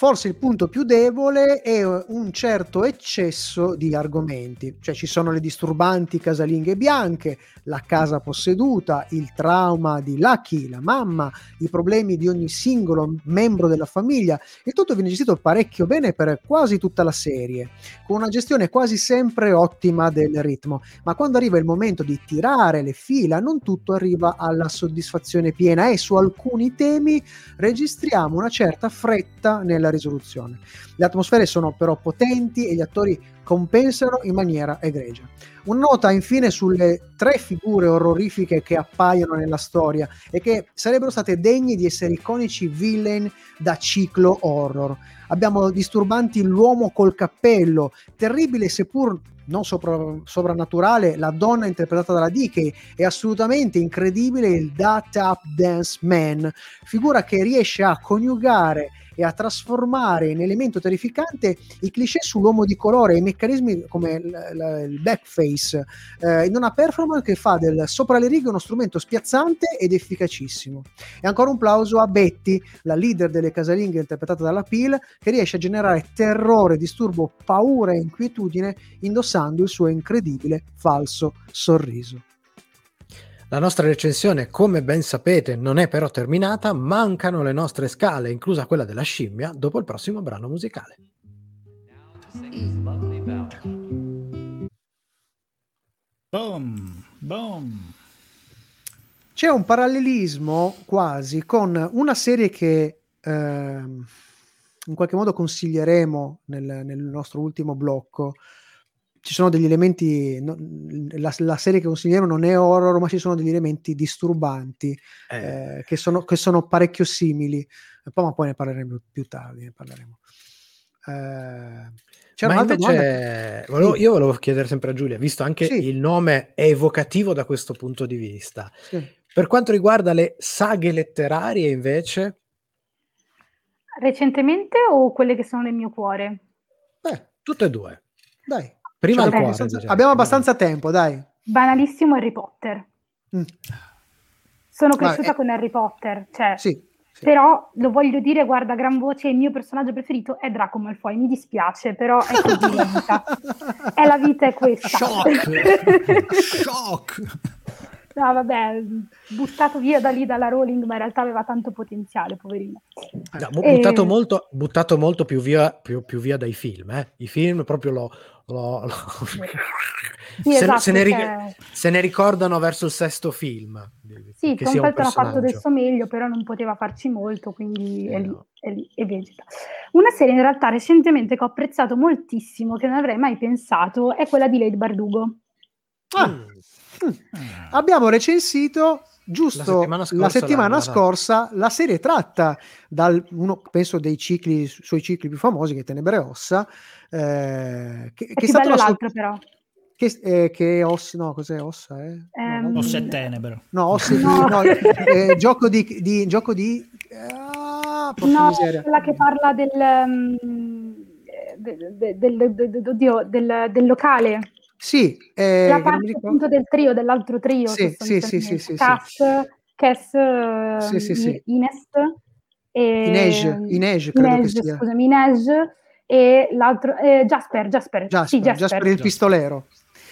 Forse il punto più debole è un certo eccesso di argomenti, cioè ci sono le disturbanti casalinghe bianche, la casa posseduta, il trauma di Lucky, la mamma, i problemi di ogni singolo membro della famiglia. E tutto viene gestito parecchio bene per quasi tutta la serie, con una gestione quasi sempre ottima del ritmo, ma quando arriva il momento di tirare le fila non tutto arriva alla soddisfazione piena e su alcuni temi registriamo una certa fretta nella della risoluzione. Le atmosfere sono però potenti e gli attori compensano in maniera egregia. Una nota infine sulle tre figure orrorifiche che appaiono nella storia e che sarebbero state degne di essere iconici villain da ciclo horror. Abbiamo disturbanti l'uomo col cappello, terribile seppur non sopra- soprannaturale, la donna interpretata dalla Dickey e assolutamente incredibile il Da Tap Dance Man, figura che riesce a coniugare e a trasformare in elemento terrificante i cliché sull'uomo di colore e i meccanismi come l- l- il backface eh, in una performance che fa del sopra le righe uno strumento spiazzante ed efficacissimo. E ancora un plauso a Betty, la leader delle casalinghe interpretata dalla Peel, che riesce a generare terrore, disturbo, paura e inquietudine indossando il suo incredibile falso sorriso. La nostra recensione, come ben sapete, non è però terminata, mancano le nostre scale, inclusa quella della scimmia, dopo il prossimo brano musicale. Boom, boom. C'è un parallelismo quasi con una serie che ehm, in qualche modo consiglieremo nel, nel nostro ultimo blocco. Ci sono degli elementi, no- la, la serie che consiglieremo non è horror, ma ci sono degli elementi disturbanti Eh, eh, che, sono, che sono parecchio simili. Poi, ma poi ne parleremo più tardi. Ne parleremo. Eh, c'era Ma un'altra domanda? invece volevo- Sì. io volevo chiedere sempre a Giulia, visto anche Sì. il nome è evocativo da questo punto di vista. Sì. Per quanto riguarda le saghe letterarie, invece, Recentemente o quelle che sono nel mio cuore? Beh, tutte e due. dai. Prima Cioè, cuore. abbastanza- direi. abbiamo abbastanza tempo, dai. Banalissimo Harry Potter. Mm. Sono cresciuta è- con Harry Potter, cioè, Sì, sì. però lo voglio dire, guarda, a gran voce, il mio personaggio preferito è Draco Malfoy, mi dispiace, però è così la vita. È la vita è questa. Shock! Shock! No, vabbè, buttato via da lì dalla Rowling, ma in realtà aveva tanto potenziale, poverino. No, bu- Eh, buttato, molto, buttato molto più via, più, più via dai film. eh. I film proprio lo... lo- lo- Sì, se, esatto, se ne ri- cioè- se ne ricordano verso il sesto film. Sì, che Tom Felton ha fatto del suo meglio, però non poteva farci molto, quindi Eh, è, lì, no. è lì e vegeta. Una serie in realtà recentemente che ho apprezzato moltissimo, che non avrei mai pensato, è quella di Lady Bardugo. Ah, Mm. Mm. Abbiamo recensito giusto La settimana la scorsa settimana la- scorsa la serie tratta dal uno penso dei cicli su- suoi cicli più famosi che è Tenebre e Ossa eh, che, È che è più stato l'altro però. che, eh, che Ossa no cos'è Ossa eh? Ehm, no, O se tenebro. no, Ossa No. no, eh, gioco di, di gioco di ah, No, miseria. quella che parla del, de- de- del, de- de- oddio, del- del locale, sì eh, la parte appunto del trio, dell'altro trio, Sì, sì, sì, sì, sì, sì. Cass, Cass, eh, Sì, sì, sì. Ines e Inej, Inej credo Inej, che sia scusami, Inej e l'altro eh, Jasper, Jasper, Jasper, sì, Jasper, Jasper il pistolero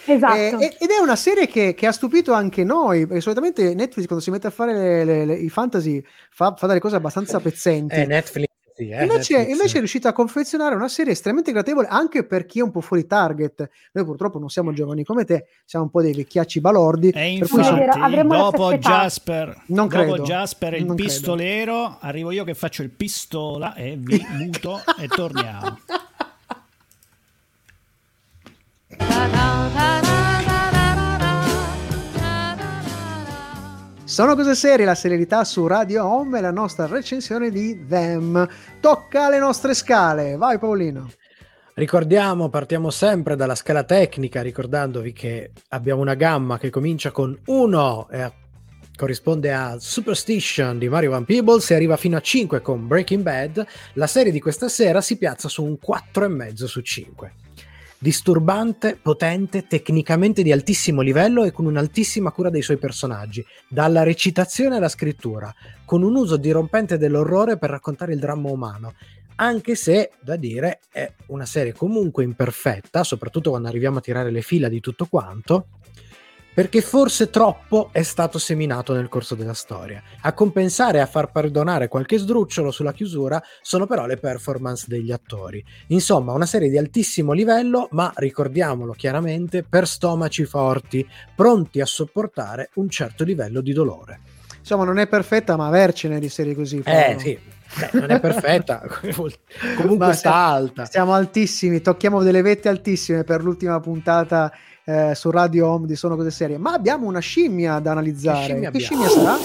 esatto. Eh, ed è una serie che, che ha stupito anche noi, perché solitamente Netflix quando si mette a fare le- le- le- i fantasy fa, fa delle cose abbastanza pezzenti. Eh, Netflix, sì, eh, invece, Netflix. invece è riuscita a confezionare una serie estremamente gradevole anche per chi è un po' fuori target. Noi purtroppo non siamo giovani come te, siamo un po' dei vecchiacci balordi. E per cui infatti, sono- dopo. Jasper, Non dopo credo. Jasper e il Non credo. pistolero, arrivo io che faccio il pistola e vi muto e torniamo. Sono cose serie, la serialità su Radio Home e la nostra recensione di Them. Tocca alle nostre scale. Vai Paolino. Ricordiamo, partiamo sempre dalla scala tecnica, ricordandovi che abbiamo una gamma che comincia con 1 e corrisponde a Superstition di Mario Van Peebles e arriva fino a 5 con Breaking Bad. La serie di questa sera si piazza su un 4,5 su 5. Disturbante, potente, tecnicamente di altissimo livello e con un'altissima cura dei suoi personaggi, dalla recitazione alla scrittura, con un uso dirompente dell'orrore per raccontare il dramma umano anche se da dire è una serie comunque imperfetta, soprattutto quando arriviamo a tirare le fila di tutto quanto, perché forse troppo è stato seminato nel corso della storia. A compensare e a far perdonare qualche sdrucciolo sulla chiusura sono però le performance degli attori. Insomma, una serie di altissimo livello, ma ricordiamolo chiaramente, per stomaci forti, pronti a sopportare un certo livello di dolore. Insomma, non è perfetta, ma avercene di serie così. Eh sì, Beh, non è perfetta, comunque Ma sta siamo- alta. Siamo altissimi, tocchiamo delle vette altissime per l'ultima puntata eh, su Radio Home di Sono Cose Serie. Ma abbiamo una scimmia da analizzare. Che scimmia Che abbiamo? scimmia sarà?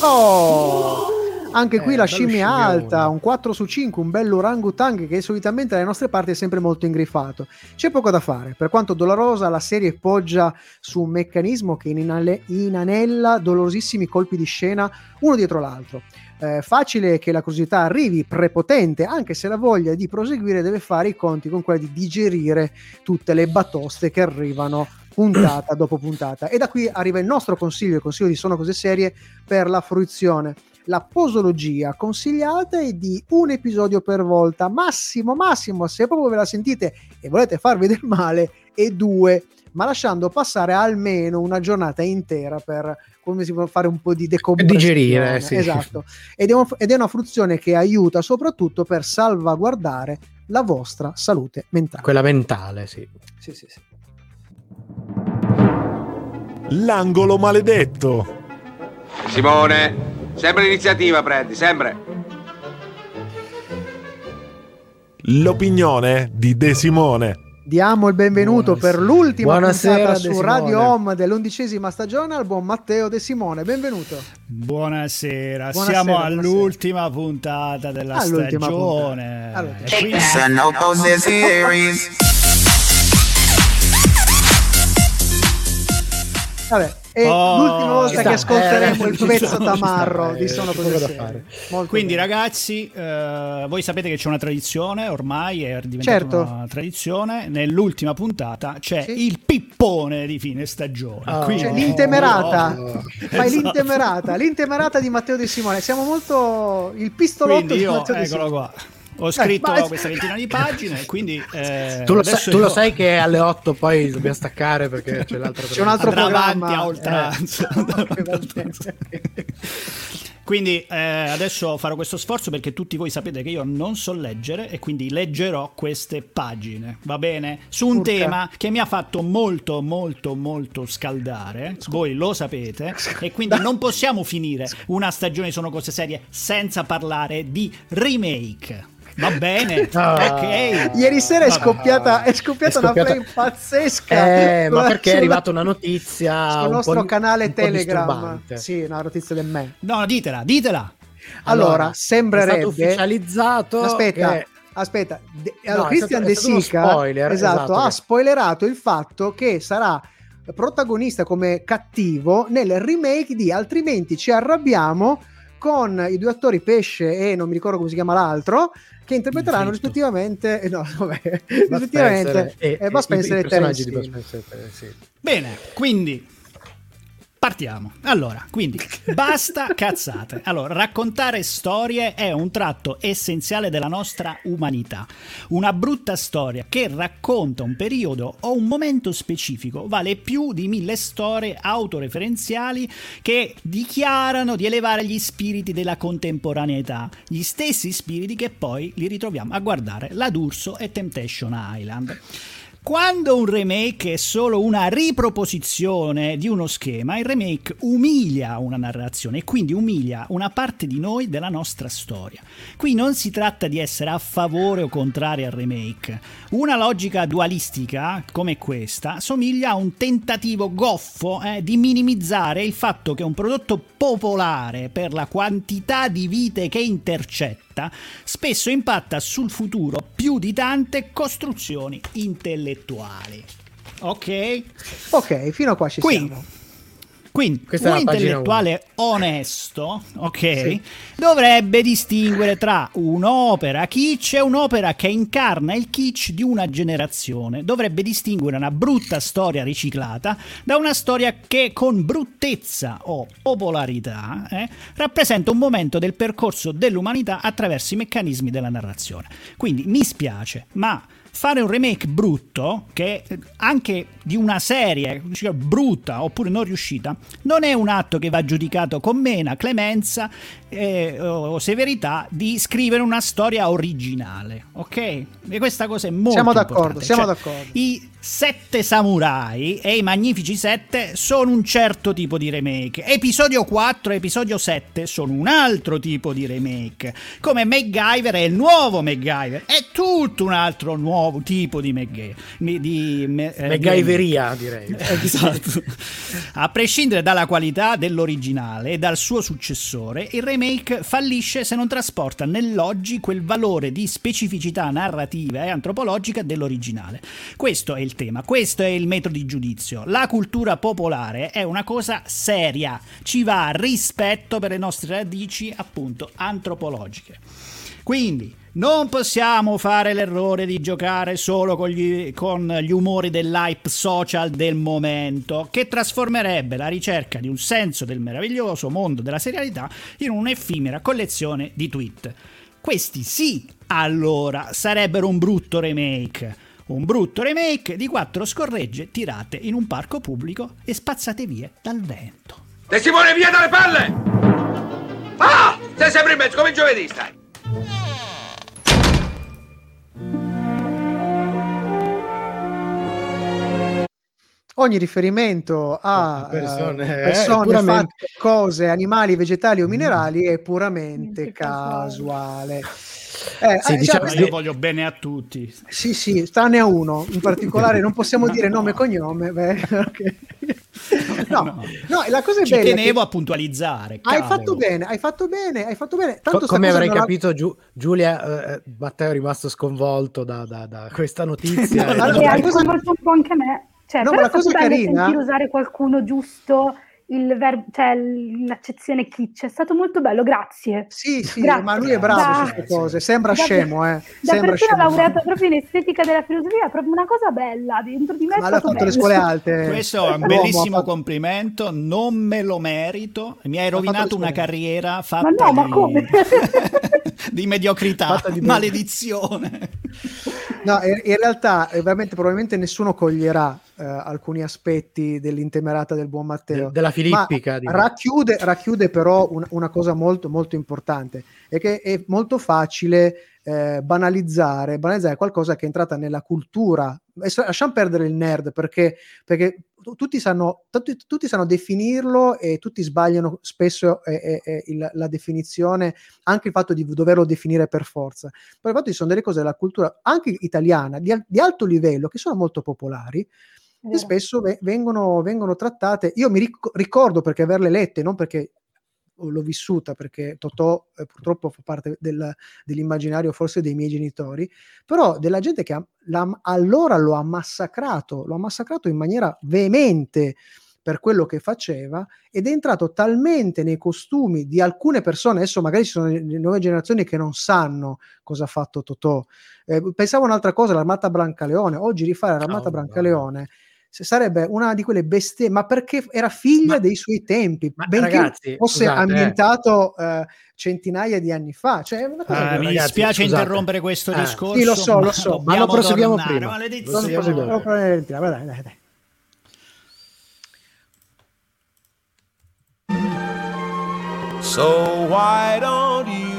Oh! Anche qui Eh, la bello scimmia scimmione. alta, un 4 su 5, un bello orangutang che solitamente dalle nostre parti è sempre molto ingrifato. C'è poco da fare, per quanto dolorosa la serie poggia su un meccanismo che inanella dolorosissimi colpi di scena uno dietro l'altro. Eh, facile che la curiosità arrivi prepotente, anche se la voglia di proseguire deve fare i conti con quella di digerire tutte le batoste che arrivano puntata dopo puntata. E da qui arriva il nostro consiglio, il consiglio di Sono Cose Serie per la fruizione. La posologia consigliata è di un episodio per volta, massimo, massimo, se proprio ve la sentite e volete farvi del male, e due, ma lasciando passare almeno una giornata intera per come si può fare un po' di decompressione. Digerire, sì. Esatto. Ed è, un- ed è una fruizione che aiuta soprattutto per salvaguardare la vostra salute mentale. Quella mentale, sì. Sì, sì, sì. L'angolo maledetto. Simone, sempre l'iniziativa prendi, sempre. L'opinione di De Simone. Diamo il benvenuto Buonasera. per l'ultima Buonasera, puntata su Simone. Radio Home dell'undicesima stagione al buon Matteo De Simone. Benvenuto. Buonasera, Buonasera, siamo all'ultima puntata della All'ultima stagione. puntata. E quindi-. Vabbè, è Oh, l'ultima volta che sta. ascolteremo Eh, il pezzo ci tamarro di eh, Sono Cose Serie. Quindi bene. ragazzi, eh, voi sapete che c'è una tradizione, ormai è diventata Certo. una tradizione, nell'ultima puntata c'è Sì. il pippone di fine stagione. Oh. Quindi- Cioè, l'intemerata, Oh. fai Esatto. l'intemerata, l'intemerata di Matteo De Simone. Siamo molto il pistolotto Quindi di io, Matteo De eccolo Simone. qua, ho scritto ma- questa ventina di pagine, quindi eh, Tu, lo sai, tu lo sai che alle 8 poi dobbiamo staccare perché c'è l'altro C'è un altro andrà programma. a oltranza. Eh, va bene. Quindi eh, adesso farò questo sforzo perché tutti voi sapete che io non so leggere e quindi leggerò queste pagine, va bene? Su un Urca. tema che mi ha fatto molto molto molto scaldare, voi lo sapete, e quindi non possiamo finire una stagione sono cose serie senza parlare di remake. Va bene? Ah. ok. Ieri sera è scoppiata, è scoppiata È scoppiata- una play pazzesca. Eh, ma perché è arrivata una notizia sul un nostro po' canale un Telegram. Sì, una notizia del me. No, ditela, ditela. Allora, È sembrerebbe stato ufficializzato Aspetta, che- aspetta. De- No, allora, è Christian stato- è De Sica spoiler, esatto, esatto, ha spoilerato il fatto che sarà protagonista come cattivo nel remake di Altrimenti ci arrabbiamo con i due attori Pesce e non mi ricordo come si chiama l'altro che interpreteranno rispettivamente eh, no, vabbè, rispettivamente Spencer. e, eh, Bud e- Spencer i e personaggi Terence eh. Bene, quindi partiamo. Allora, quindi basta cazzate. Allora, raccontare storie è un tratto essenziale della nostra umanità. Una brutta storia che racconta un periodo o un momento specifico vale più di mille storie autoreferenziali che dichiarano di elevare gli spiriti della contemporaneità, gli stessi spiriti che poi li ritroviamo a guardare La D'Urso e Temptation Island. Quando un remake è solo una riproposizione di uno schema, il remake umilia una narrazione e quindi umilia una parte di noi della nostra storia. Qui non si tratta di essere a favore o contrari al remake. Una logica dualistica come questa somiglia a un tentativo goffo eh, di minimizzare il fatto che un prodotto popolare per la quantità di vite che intercetta spesso impatta sul futuro più di tante costruzioni intellettuali. Ok? ok fino a qua ci Quindi, siamo quindi Questa è un intellettuale onesto, ok, Sì. dovrebbe distinguere tra un'opera kitsch e un'opera che incarna il kitsch di una generazione. Dovrebbe distinguere una brutta storia riciclata da una storia che con bruttezza o popolarità eh, rappresenta un momento del percorso dell'umanità attraverso i meccanismi della narrazione. Quindi mi spiace, ma fare un remake brutto, che anche di una serie cioè, brutta oppure non riuscita, non è un atto che va giudicato con mena clemenza eh, o severità di scrivere una storia originale, ok? E questa cosa è molto Siamo d'accordo, importante. siamo Cioè, d'accordo. i Sette Samurai e i Magnifici Sette sono un certo tipo di remake. Episodio 4 e episodio 7 sono un altro tipo di remake. Come MacGyver è il nuovo MacGyver, è tutto un altro nuovo tipo di MacGyver. Di, me- eh, di MacGyveria, direi. Esatto. A prescindere dalla qualità dell'originale e dal suo successore, il remake fallisce se non trasporta nell'oggi quel valore di specificità narrativa e antropologica dell'originale. Questo è il tema, questo è il metodo di giudizio. La cultura popolare è una cosa seria, ci va rispetto per le nostre radici appunto antropologiche. Quindi non possiamo fare l'errore di giocare solo con gli, con gli, umori dell'hype social del momento, che trasformerebbe la ricerca di un senso del meraviglioso mondo della serialità in un'effimera collezione di tweet. Questi sì, allora, sarebbero un brutto remake. Un brutto remake di quattro scorregge tirate in un parco pubblico e spazzate via dal vento. Te Simone via dalle palle! Ah! Sei sempre in mezzo come giovedì stai! ogni riferimento a persone, eh, eh, persone puramente- fatte, cose, animali, vegetali o minerali è puramente casuale. Eh, Sì, eh, diciamo- diciamo- io voglio bene a tutti. sì, sì, tranne a uno in particolare, non possiamo dire nome e cognome. beh, ok. no, no, la cosa è Ci bella tenevo che a puntualizzare. hai cavolo. fatto bene, hai fatto bene, hai fatto bene. Tanto Co- come avrei non la- capito, Giu- Giulia, eh, Matteo è rimasto sconvolto da, da- da questa notizia. No, E- no, no, ha la cosa- coinvolto un po' anche me. Cioè, No, però ma è la stato cosa carina- sentire usare qualcuno giusto il ver- cioè, l'accezione kitsch. È stato molto bello, grazie. Sì, sì, Grazie. ma lui è bravo Da- su queste cose. Sembra da- scemo, eh. Da Sembra persona scemo. laureata proprio in estetica della filosofia, è proprio una cosa bella. Dentro di me Ma l'ha fatto le bello. scuole alte. Questo è un bellissimo fatto- complimento, non me lo merito, mi hai rovinato le una carriera fatta no, ma di... come? di mediocrità, Fatta di- maledizione. No, in, in realtà, eh, veramente, probabilmente nessuno coglierà eh, alcuni aspetti dell'intemerata del buon Matteo. de- della filippica. Racchiude, racchiude però un- una cosa molto, molto importante, è che è molto facile eh, banalizzare, banalizzare qualcosa che è entrata nella cultura. Adesso lasciamo perdere il nerd perché, perché tu- tutti, sanno, tutti, tutti sanno definirlo e tutti sbagliano spesso eh, eh, eh, il- la definizione, anche il fatto di doverlo definire per forza. Però il fatto ci sono delle cose della cultura, anche italiana, di, di alto livello, che sono molto popolari, Vero. e spesso ve- vengono, vengono trattate. Io mi ric- ricordo perché averle lette, non perché l'ho vissuta, perché Totò eh, purtroppo fa parte del- dell'immaginario forse dei miei genitori, però della gente che ha- allora lo ha massacrato, lo ha massacrato in maniera veemente per quello che faceva ed è entrato talmente nei costumi di alcune persone, adesso magari ci sono le nuove generazioni che non sanno cosa ha fatto Totò, eh, pensavo a un'altra cosa, l'armata Brancaleone, oggi rifare l'armata Oh, Brancaleone se sarebbe una di quelle bestie, ma perché era figlia Ma- dei suoi tempi, ma benché ragazzi, fosse scusate, eh. ambientato eh, centinaia di anni fa. Cioè, è una cosa Ah, che- mi dispiace interrompere questo Eh, discorso. sì, lo so, lo so, ma lo proseguiamo prima. maledizione. dai, dai, dai. So why don't you?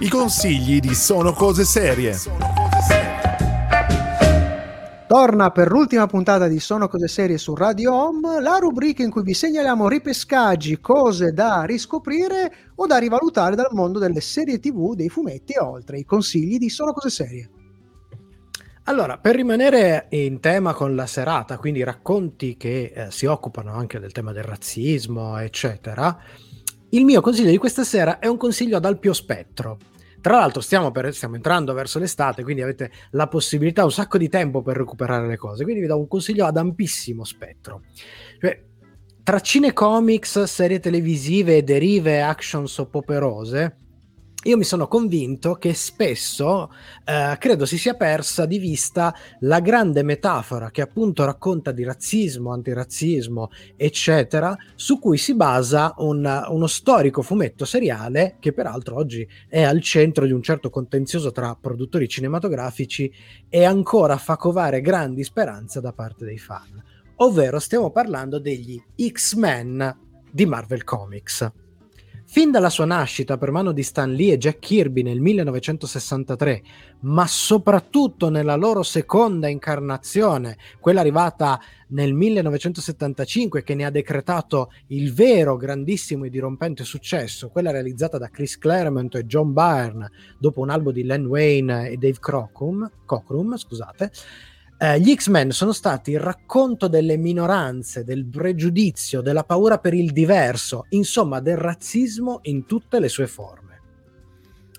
I consigli di Sono Cose Serie. Torna per l'ultima puntata di Sono Cose Serie su Radio Home, la rubrica in cui vi segnaliamo ripescaggi, cose da riscoprire o da rivalutare dal mondo delle serie TV, dei fumetti e oltre. I consigli di Sono Cose Serie. Allora, per rimanere in tema con la serata, quindi racconti che eh, si occupano anche del tema del razzismo, eccetera, il mio consiglio di questa sera è un consiglio ad ampio spettro. Tra l'altro stiamo, per- stiamo entrando verso l'estate, quindi avete la possibilità, un sacco di tempo per recuperare le cose, quindi vi do un consiglio ad ampissimo spettro. Cioè, tra cinecomics, serie televisive, derive, action soap-operose, io mi sono convinto che spesso eh, credo si sia persa di vista la grande metafora che appunto racconta di razzismo, antirazzismo, eccetera, su cui si basa un- uno storico fumetto seriale che peraltro oggi è al centro di un certo contenzioso tra produttori cinematografici e ancora fa covare grandi speranze da parte dei fan. Ovvero stiamo parlando degli X-Men di Marvel Comics Fin dalla sua nascita per mano di Stan Lee e Jack Kirby nel 1963, ma soprattutto nella loro seconda incarnazione, quella arrivata nel 1975 che ne ha decretato il vero grandissimo e dirompente successo, quella realizzata da Chris Claremont e John Byrne dopo un album di Len Wayne e Dave Cockrum, Cockrum scusate, eh, gli X-Men sono stati il racconto delle minoranze, del pregiudizio, della paura per il diverso, insomma del razzismo in tutte le sue forme.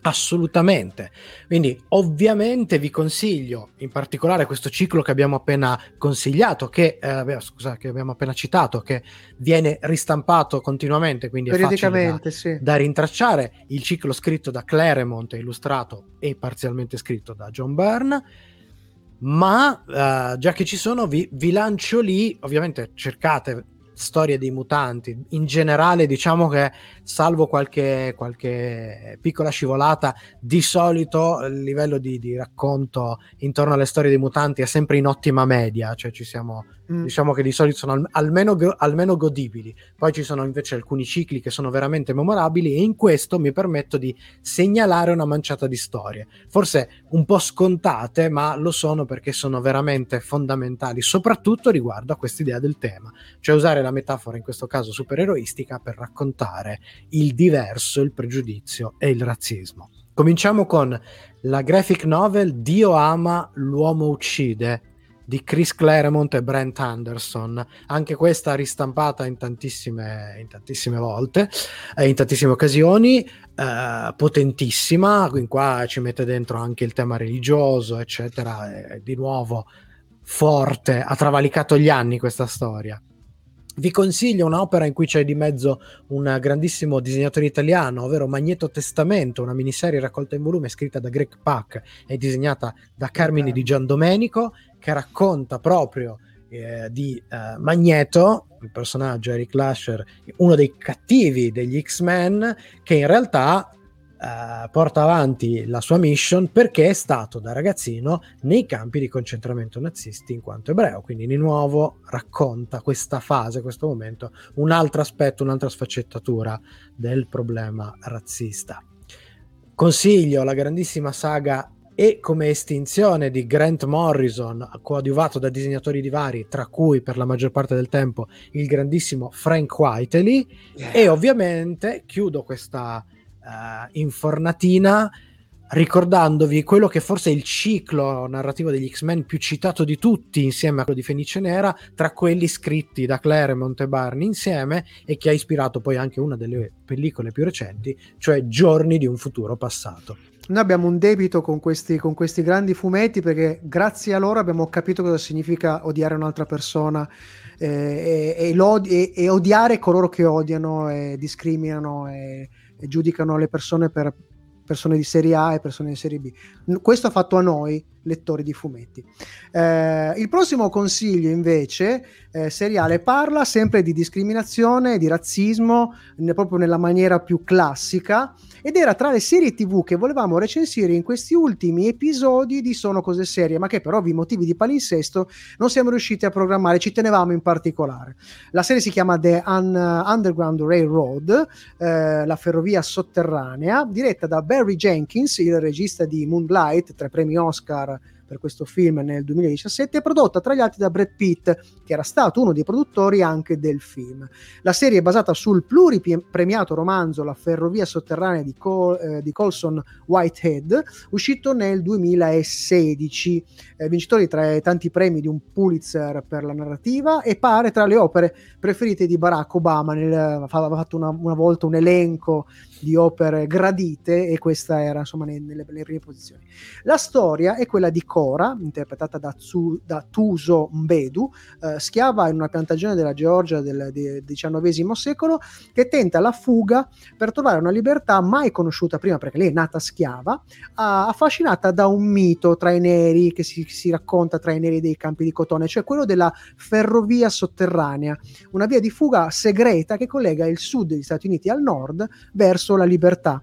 Assolutamente. Quindi ovviamente vi consiglio in particolare questo ciclo che abbiamo appena consigliato, che, eh, scusa, che abbiamo appena citato, che viene ristampato continuamente, quindi è facile da, sì. da rintracciare, il ciclo scritto da Claremont, illustrato e parzialmente scritto da John Byrne ma uh, già che ci sono vi, vi, lancio lì ovviamente cercate storie dei mutanti. In generale diciamo che salvo qualche, qualche piccola scivolata di solito il livello di, di, racconto intorno alle storie dei mutanti è sempre in ottima media cioè ci siamo mm. diciamo che di solito sono al, almeno, almeno godibili poi ci sono invece alcuni cicli che sono veramente memorabili e in questo mi permetto di segnalare una manciata di storie forse un po' scontate ma lo sono perché sono veramente fondamentali soprattutto riguardo a quest'idea del tema cioè usare la metafora in questo caso supereroistica per raccontare il diverso, il pregiudizio e il razzismo. Cominciamo con la graphic novel Dio ama, l'uomo uccide di Chris Claremont e Brent Anderson. Anche questa ristampata in tantissime, in tantissime volte, eh, in tantissime occasioni, eh, potentissima. In qua ci mette dentro anche il tema religioso, eccetera. E, di nuovo forte, ha travalicato gli anni questa storia. Vi consiglio un'opera in cui c'è di mezzo un grandissimo disegnatore italiano, ovvero Magneto Testamento, una miniserie raccolta in volume scritta da Greg Pak e disegnata da Carmine di Gian Domenico, che racconta proprio eh, di eh, Magneto, il personaggio Eric Lasher, uno dei cattivi degli X-Men, che in realtà Uh, porta avanti la sua mission perché è stato da ragazzino nei campi di concentramento nazisti in quanto ebreo. Quindi di nuovo racconta questa fase, questo momento, un altro aspetto, un'altra sfaccettatura del problema razzista. Consiglio la grandissima saga e come estinzione di Grant Morrison, coadiuvato da disegnatori di vari, tra cui per la maggior parte del tempo il grandissimo Frank Whiteley. Yeah. E ovviamente chiudo questa uh, in fornatina ricordandovi quello che forse è il ciclo narrativo degli X-Men più citato di tutti insieme a quello di Fenice Nera, tra quelli scritti da Claremont e Barney insieme e che ha ispirato poi anche una delle pellicole più recenti, cioè Giorni di un futuro passato. Noi abbiamo un debito con questi, con questi grandi fumetti perché grazie a loro abbiamo capito cosa significa odiare un'altra persona eh, e, e, e, odiare coloro che odiano e discriminano e, e giudicano le persone per persone di serie A e persone di serie B. Questo ha fatto a noi lettori di fumetti. Eh, il prossimo consiglio invece eh, seriale parla sempre di discriminazione, di razzismo, ne, proprio nella maniera più classica ed era tra le serie tv che volevamo recensire in questi ultimi episodi di Sono cose serie, ma che per ovvi motivi di palinsesto non siamo riusciti a programmare, ci tenevamo in particolare. La serie si chiama The Un- Underground Railroad, eh, la ferrovia sotterranea, diretta da Barry Jenkins, il regista di Moonlight, tre premi Oscar per questo film nel 2017, prodotta tra gli altri da Brad Pitt, che era stato uno dei produttori anche del film. La serie è basata sul pluripremiato romanzo La ferrovia sotterranea di, Col- eh, di Colson Whitehead, uscito nel 2016, eh, vincitore tra i tanti premi di un Pulitzer per la narrativa e pare tra le opere preferite di Barack Obama. Nel, aveva fatto una, una volta un elenco di opere gradite e questa era insomma nelle, nelle prime posizioni. La storia è quella di Cora, interpretata da, Tsu, da Tuso Mbedu, eh, schiava in una piantagione della Georgia del, del XIX secolo, che tenta la fuga per trovare una libertà mai conosciuta prima, perché lei è nata schiava, affascinata da un mito tra i neri che si, si racconta tra i neri dei campi di cotone, cioè quello della ferrovia sotterranea, una via di fuga segreta che collega il sud degli Stati Uniti al nord verso verso la libertà.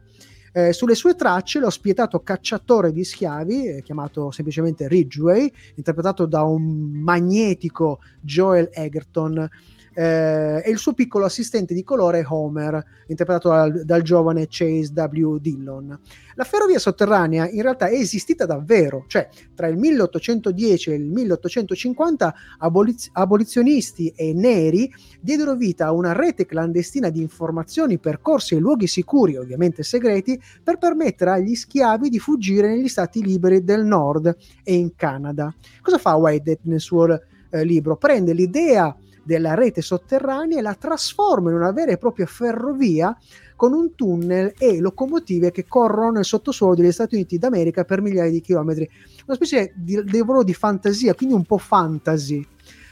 Eh, sulle sue tracce lo spietato cacciatore di schiavi, eh, chiamato semplicemente Ridgway, interpretato da un magnetico Joel Egerton, eh, e il suo piccolo assistente di colore Homer, interpretato dal, dal giovane Chase W. Dillon. La ferrovia sotterranea in realtà è esistita davvero, cioè tra il 1810 e il 1850 aboliz- abolizionisti e neri diedero vita a una rete clandestina di informazioni, percorsi e luoghi sicuri, ovviamente segreti, per permettere agli schiavi di fuggire negli stati liberi del nord e in Canada. Cosa fa Whitehead nel suo eh, libro? Prende l'idea della rete sotterranea e la trasforma in una vera e propria ferrovia con un tunnel e locomotive che corrono nel sottosuolo degli Stati Uniti d'America per migliaia di chilometri. Una specie di, di lavoro di fantasia, quindi un po' fantasy.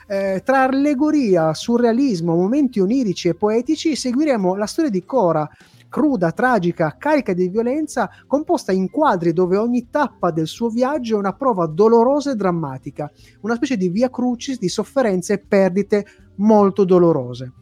Eh, tra allegoria, surrealismo, momenti onirici e poetici, seguiremo la storia di Cora, cruda, tragica, carica di violenza, composta in quadri dove ogni tappa del suo viaggio è una prova dolorosa e drammatica, una specie di via crucis di sofferenze e perdite molto dolorose.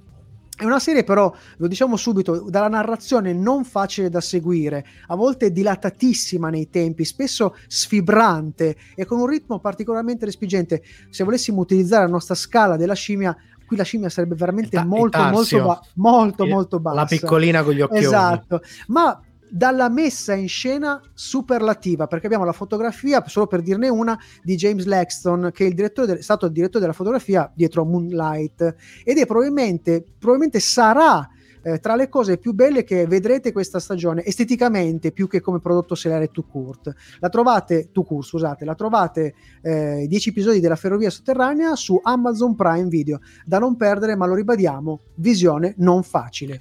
È una serie però, lo diciamo subito, dalla narrazione non facile da seguire, a volte dilatatissima nei tempi, spesso sfibrante e con un ritmo particolarmente respingente. Se volessimo utilizzare la nostra scala della scimmia, qui la scimmia sarebbe veramente Ta- molto, molto, ba- molto, molto bassa. La piccolina con gli occhioni. Esatto, ma dalla messa in scena superlativa, perché abbiamo la fotografia, solo per dirne una, di James Laxton, che è, il direttore del- è stato il direttore della fotografia dietro a Moonlight, ed è probabilmente, probabilmente sarà eh, tra le cose più belle che vedrete questa stagione, esteticamente più che come prodotto seriale to court. La trovate, to court, scusate, la trovate eh, 10 episodi della Ferrovia Sotterranea su Amazon Prime Video, da non perdere, ma lo ribadiamo, visione non facile.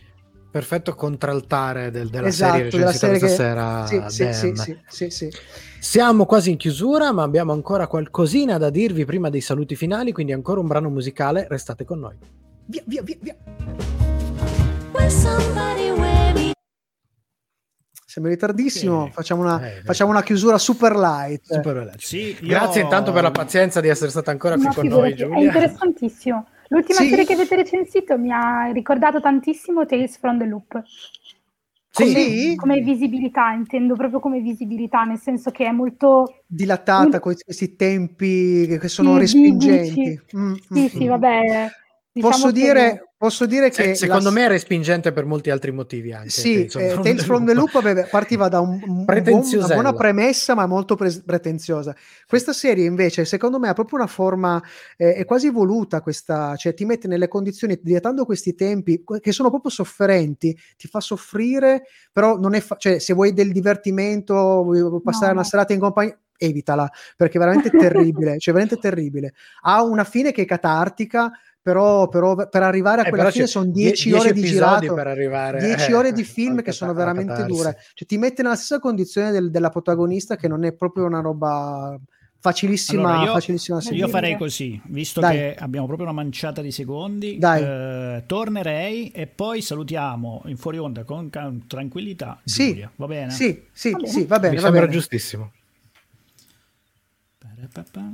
Perfetto contraltare del- della esatto, serie della serie questa che... sì, sì, sì, Damn. sì, sì, sì. Siamo quasi in chiusura, ma abbiamo ancora qualcosina da dirvi prima dei saluti finali, quindi ancora un brano musicale, restate con noi. Via, via, via, via. Sembra ritardissimo, Sì. facciamo, una, Eh, facciamo una chiusura super light. Super veloce. Sì, io- Grazie intanto per la pazienza di essere stata ancora qui No, con noi, figurati, è Giulia. interessantissimo. L'ultima Sì. serie che avete recensito mi ha ricordato tantissimo Tales from the Loop. Sì? Sì? Come visibilità, intendo proprio come visibilità, nel senso che è molto... Dilatata Mm. con questi tempi che- sono Sì, respingenti. Mm, Sì, mm, sì, mm. vabbè. Diciamo Posso che- dire, posso dire Se- che secondo la- me è respingente per molti altri motivi anche. Sì, Tales eh, from Tales the from the Loop. Loop aveva- partiva da un, un buon- una buona premessa, ma molto pre- pretenziosa. Questa serie, invece, secondo me ha proprio una forma, eh, è quasi voluta questa, cioè ti mette nelle condizioni, dilatando questi tempi che sono proprio sofferenti, ti fa soffrire, però non è, fa- cioè, se vuoi del divertimento, vuoi passare No, una serata in compagnia, evitala, perché è veramente terribile, cioè veramente terribile. Ha una fine che è catartica, però, però per arrivare a Eh, quella fine sono die- 10 ore di girato. per arrivare 10 eh, ore di film che sono veramente dure, cioè ti mette nella stessa condizione del- della protagonista che non è proprio una roba facilissima, Allora, io- facilissima Io farei così, visto Dai. che abbiamo proprio una manciata di secondi, Dai. eh, tornerei e poi salutiamo in fuori onda con tranquillità Sì, Giulia, va bene? Sì, sì, Va bene. sì, va bene, Mi va sembra bene. giustissimo. Pa-ra-pa-pa.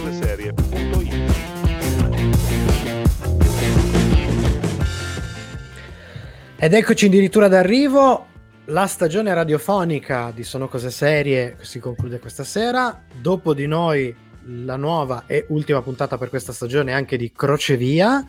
Ed eccoci addirittura d'arrivo. La stagione radiofonica di Sono Cose Serie si conclude questa sera. Dopo di noi la nuova e ultima puntata per questa stagione anche di Crocevia.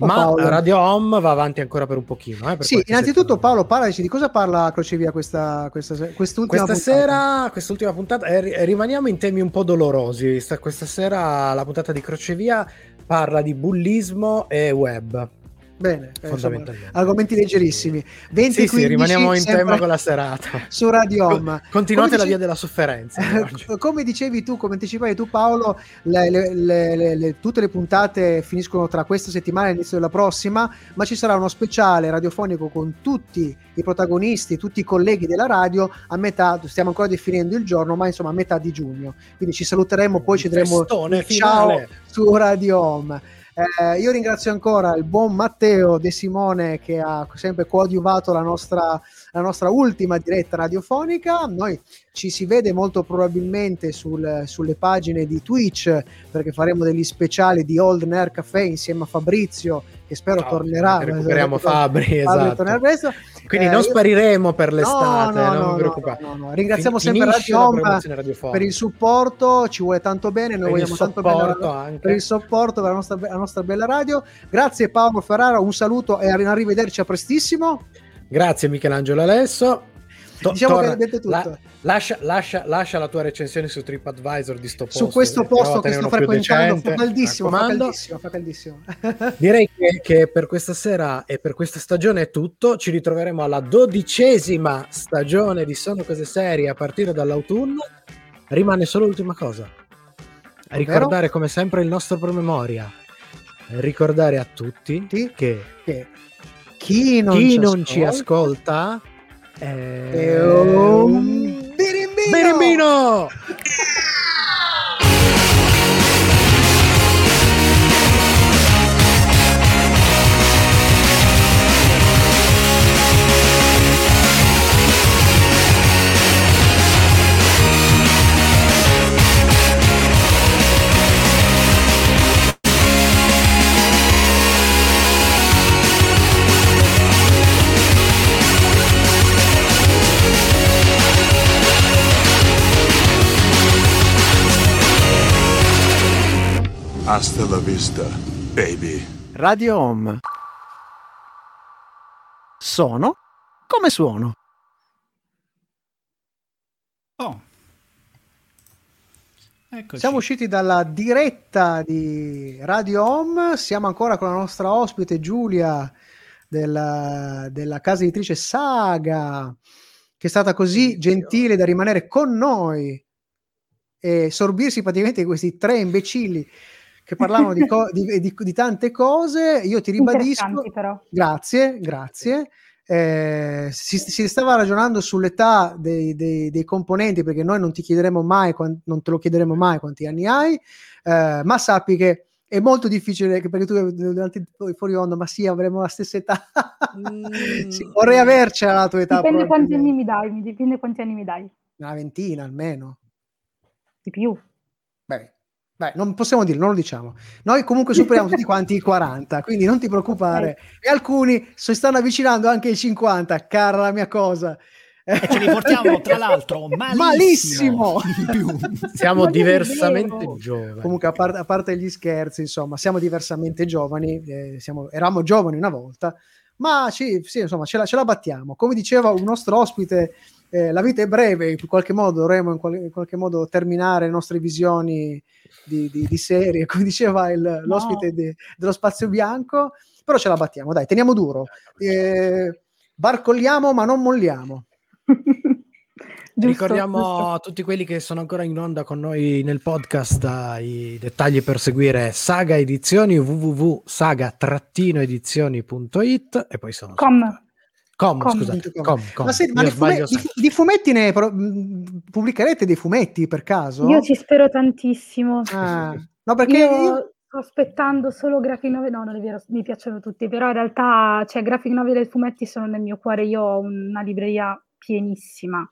Oh, ma Paolo. Radio Home va avanti ancora per un pochino. eh, per Sì, innanzitutto settimana. Paolo, parlaci di cosa parla Crocevia questa, questa, quest'ultima Questa puntata? sera, quest'ultima puntata, eh, ri- rimaniamo in temi un po' dolorosi. Sta- Questa sera la puntata di Crocevia parla di bullismo e web. Bene, eh, insomma, argomenti leggerissimi. 20 Sì, sì, 15, rimaniamo in tema con la serata. su Radio Home. Continuate Come la dice- via della sofferenza. come dicevi tu, come anticipavi tu Paolo, le- le- le- tutte le puntate finiscono tra questa settimana e l'inizio della prossima, ma ci sarà uno speciale radiofonico con tutti i protagonisti, tutti i colleghi della radio a metà, stiamo ancora definendo il giorno, ma insomma a metà di giugno. Quindi ci saluteremo, poi ci il ciao su Radio Home. Eh, io ringrazio ancora il buon Matteo De Simone che ha sempre coadiuvato la nostra la nostra ultima diretta radiofonica. Noi ci si vede molto probabilmente sul- sulle pagine di Twitch perché faremo degli speciali di Old Nerd Café insieme a Fabrizio che spero Ciao, tornerà. recuperiamo Fabri, esatto. presto. Quindi Eh, non spariremo per l'estate, No, no, non no, vi preoccupate. no. Ringraziamo Fin- sempre Radio la Home per il supporto, ci vuole tanto bene, noi vogliamo tanto bene per il supporto per la nostra, la nostra bella radio. Grazie Paolo Ferrara, un saluto e arrivederci a prestissimo. Grazie Michelangelo Alesso. To- Diciamo torna- che avete tutto. la- lascia, lascia- lascia la tua recensione su TripAdvisor di sto posto. Su questo posto a che sto frequentando fa caldissimo, fa caldissimo, fa caldissimo. Direi che, che per questa sera e per questa stagione è tutto. Ci ritroveremo alla dodicesima stagione di Sono Cose Serie a partire dall'autunno. Rimane solo l'ultima cosa. Ricordare come sempre il nostro promemoria. Ricordare a tutti che Che chi non, chi ci, non ci ascolta ascolta è è un birimbino! birimbino! Hasta la vista, baby. Radio Home. Sono come suono. Oh. Eccoci. Siamo usciti dalla diretta di Radio Home, siamo ancora con la nostra ospite Giulia della, della casa editrice Saga, che è stata così gentile da rimanere con noi e sorbirsi praticamente questi tre imbecilli che parlavano di, co- di- di- di tante cose. Io ti ribadisco, però. grazie, grazie. Eh, si, si stava ragionando sull'età dei, dei- dei componenti perché noi non ti chiederemo mai, non te lo chiederemo mai quanti anni hai, eh, ma sappi che è molto difficile perché tu durante fuori onda, ma sì, avremo la stessa età. Sì, vorrei avercela la tua età. Dipende quanti anni mi dai, dipende quanti anni mi dai. Una ventina almeno. Di più. Beh, beh, non possiamo dire, non lo diciamo. Noi comunque superiamo tutti quanti i 40, quindi non ti preoccupare. E alcuni si stanno avvicinando anche ai 50, cara la mia cosa. E ce li portiamo, tra l'altro, malissimo. Malissimo! Siamo diversamente giovani. Comunque, a, par- a parte gli scherzi, insomma, siamo diversamente giovani, eh, siamo- eravamo giovani una volta, ma ci- sì, insomma, ce la, ce la battiamo. Come diceva un nostro ospite, eh, la vita è breve, in qualche modo dovremo in, qual- in qualche modo terminare le nostre visioni di, di- di serie, come diceva il- l'ospite di- dello Spazio Bianco, però ce la battiamo, dai, teniamo duro. Eh, barcolliamo, ma non molliamo. Giusto, Ricordiamo giusto. a tutti quelli che sono ancora in onda con noi nel podcast eh, i dettagli per seguire Saga Edizioni www.saga-edizioni.it e poi sono Com. Com, Com. scusate, com, com. Ma, senti, ma fume- di- di fumetti ne pro- mh, pubblicherete dei fumetti per caso? Io ci spero tantissimo. Ah, no, perché Io io- sto aspettando solo graphic novel, no, non è vero, mi piacciono tutti, però in realtà, cioè, graphic novel e fumetti sono nel mio cuore, io ho una libreria pienissima,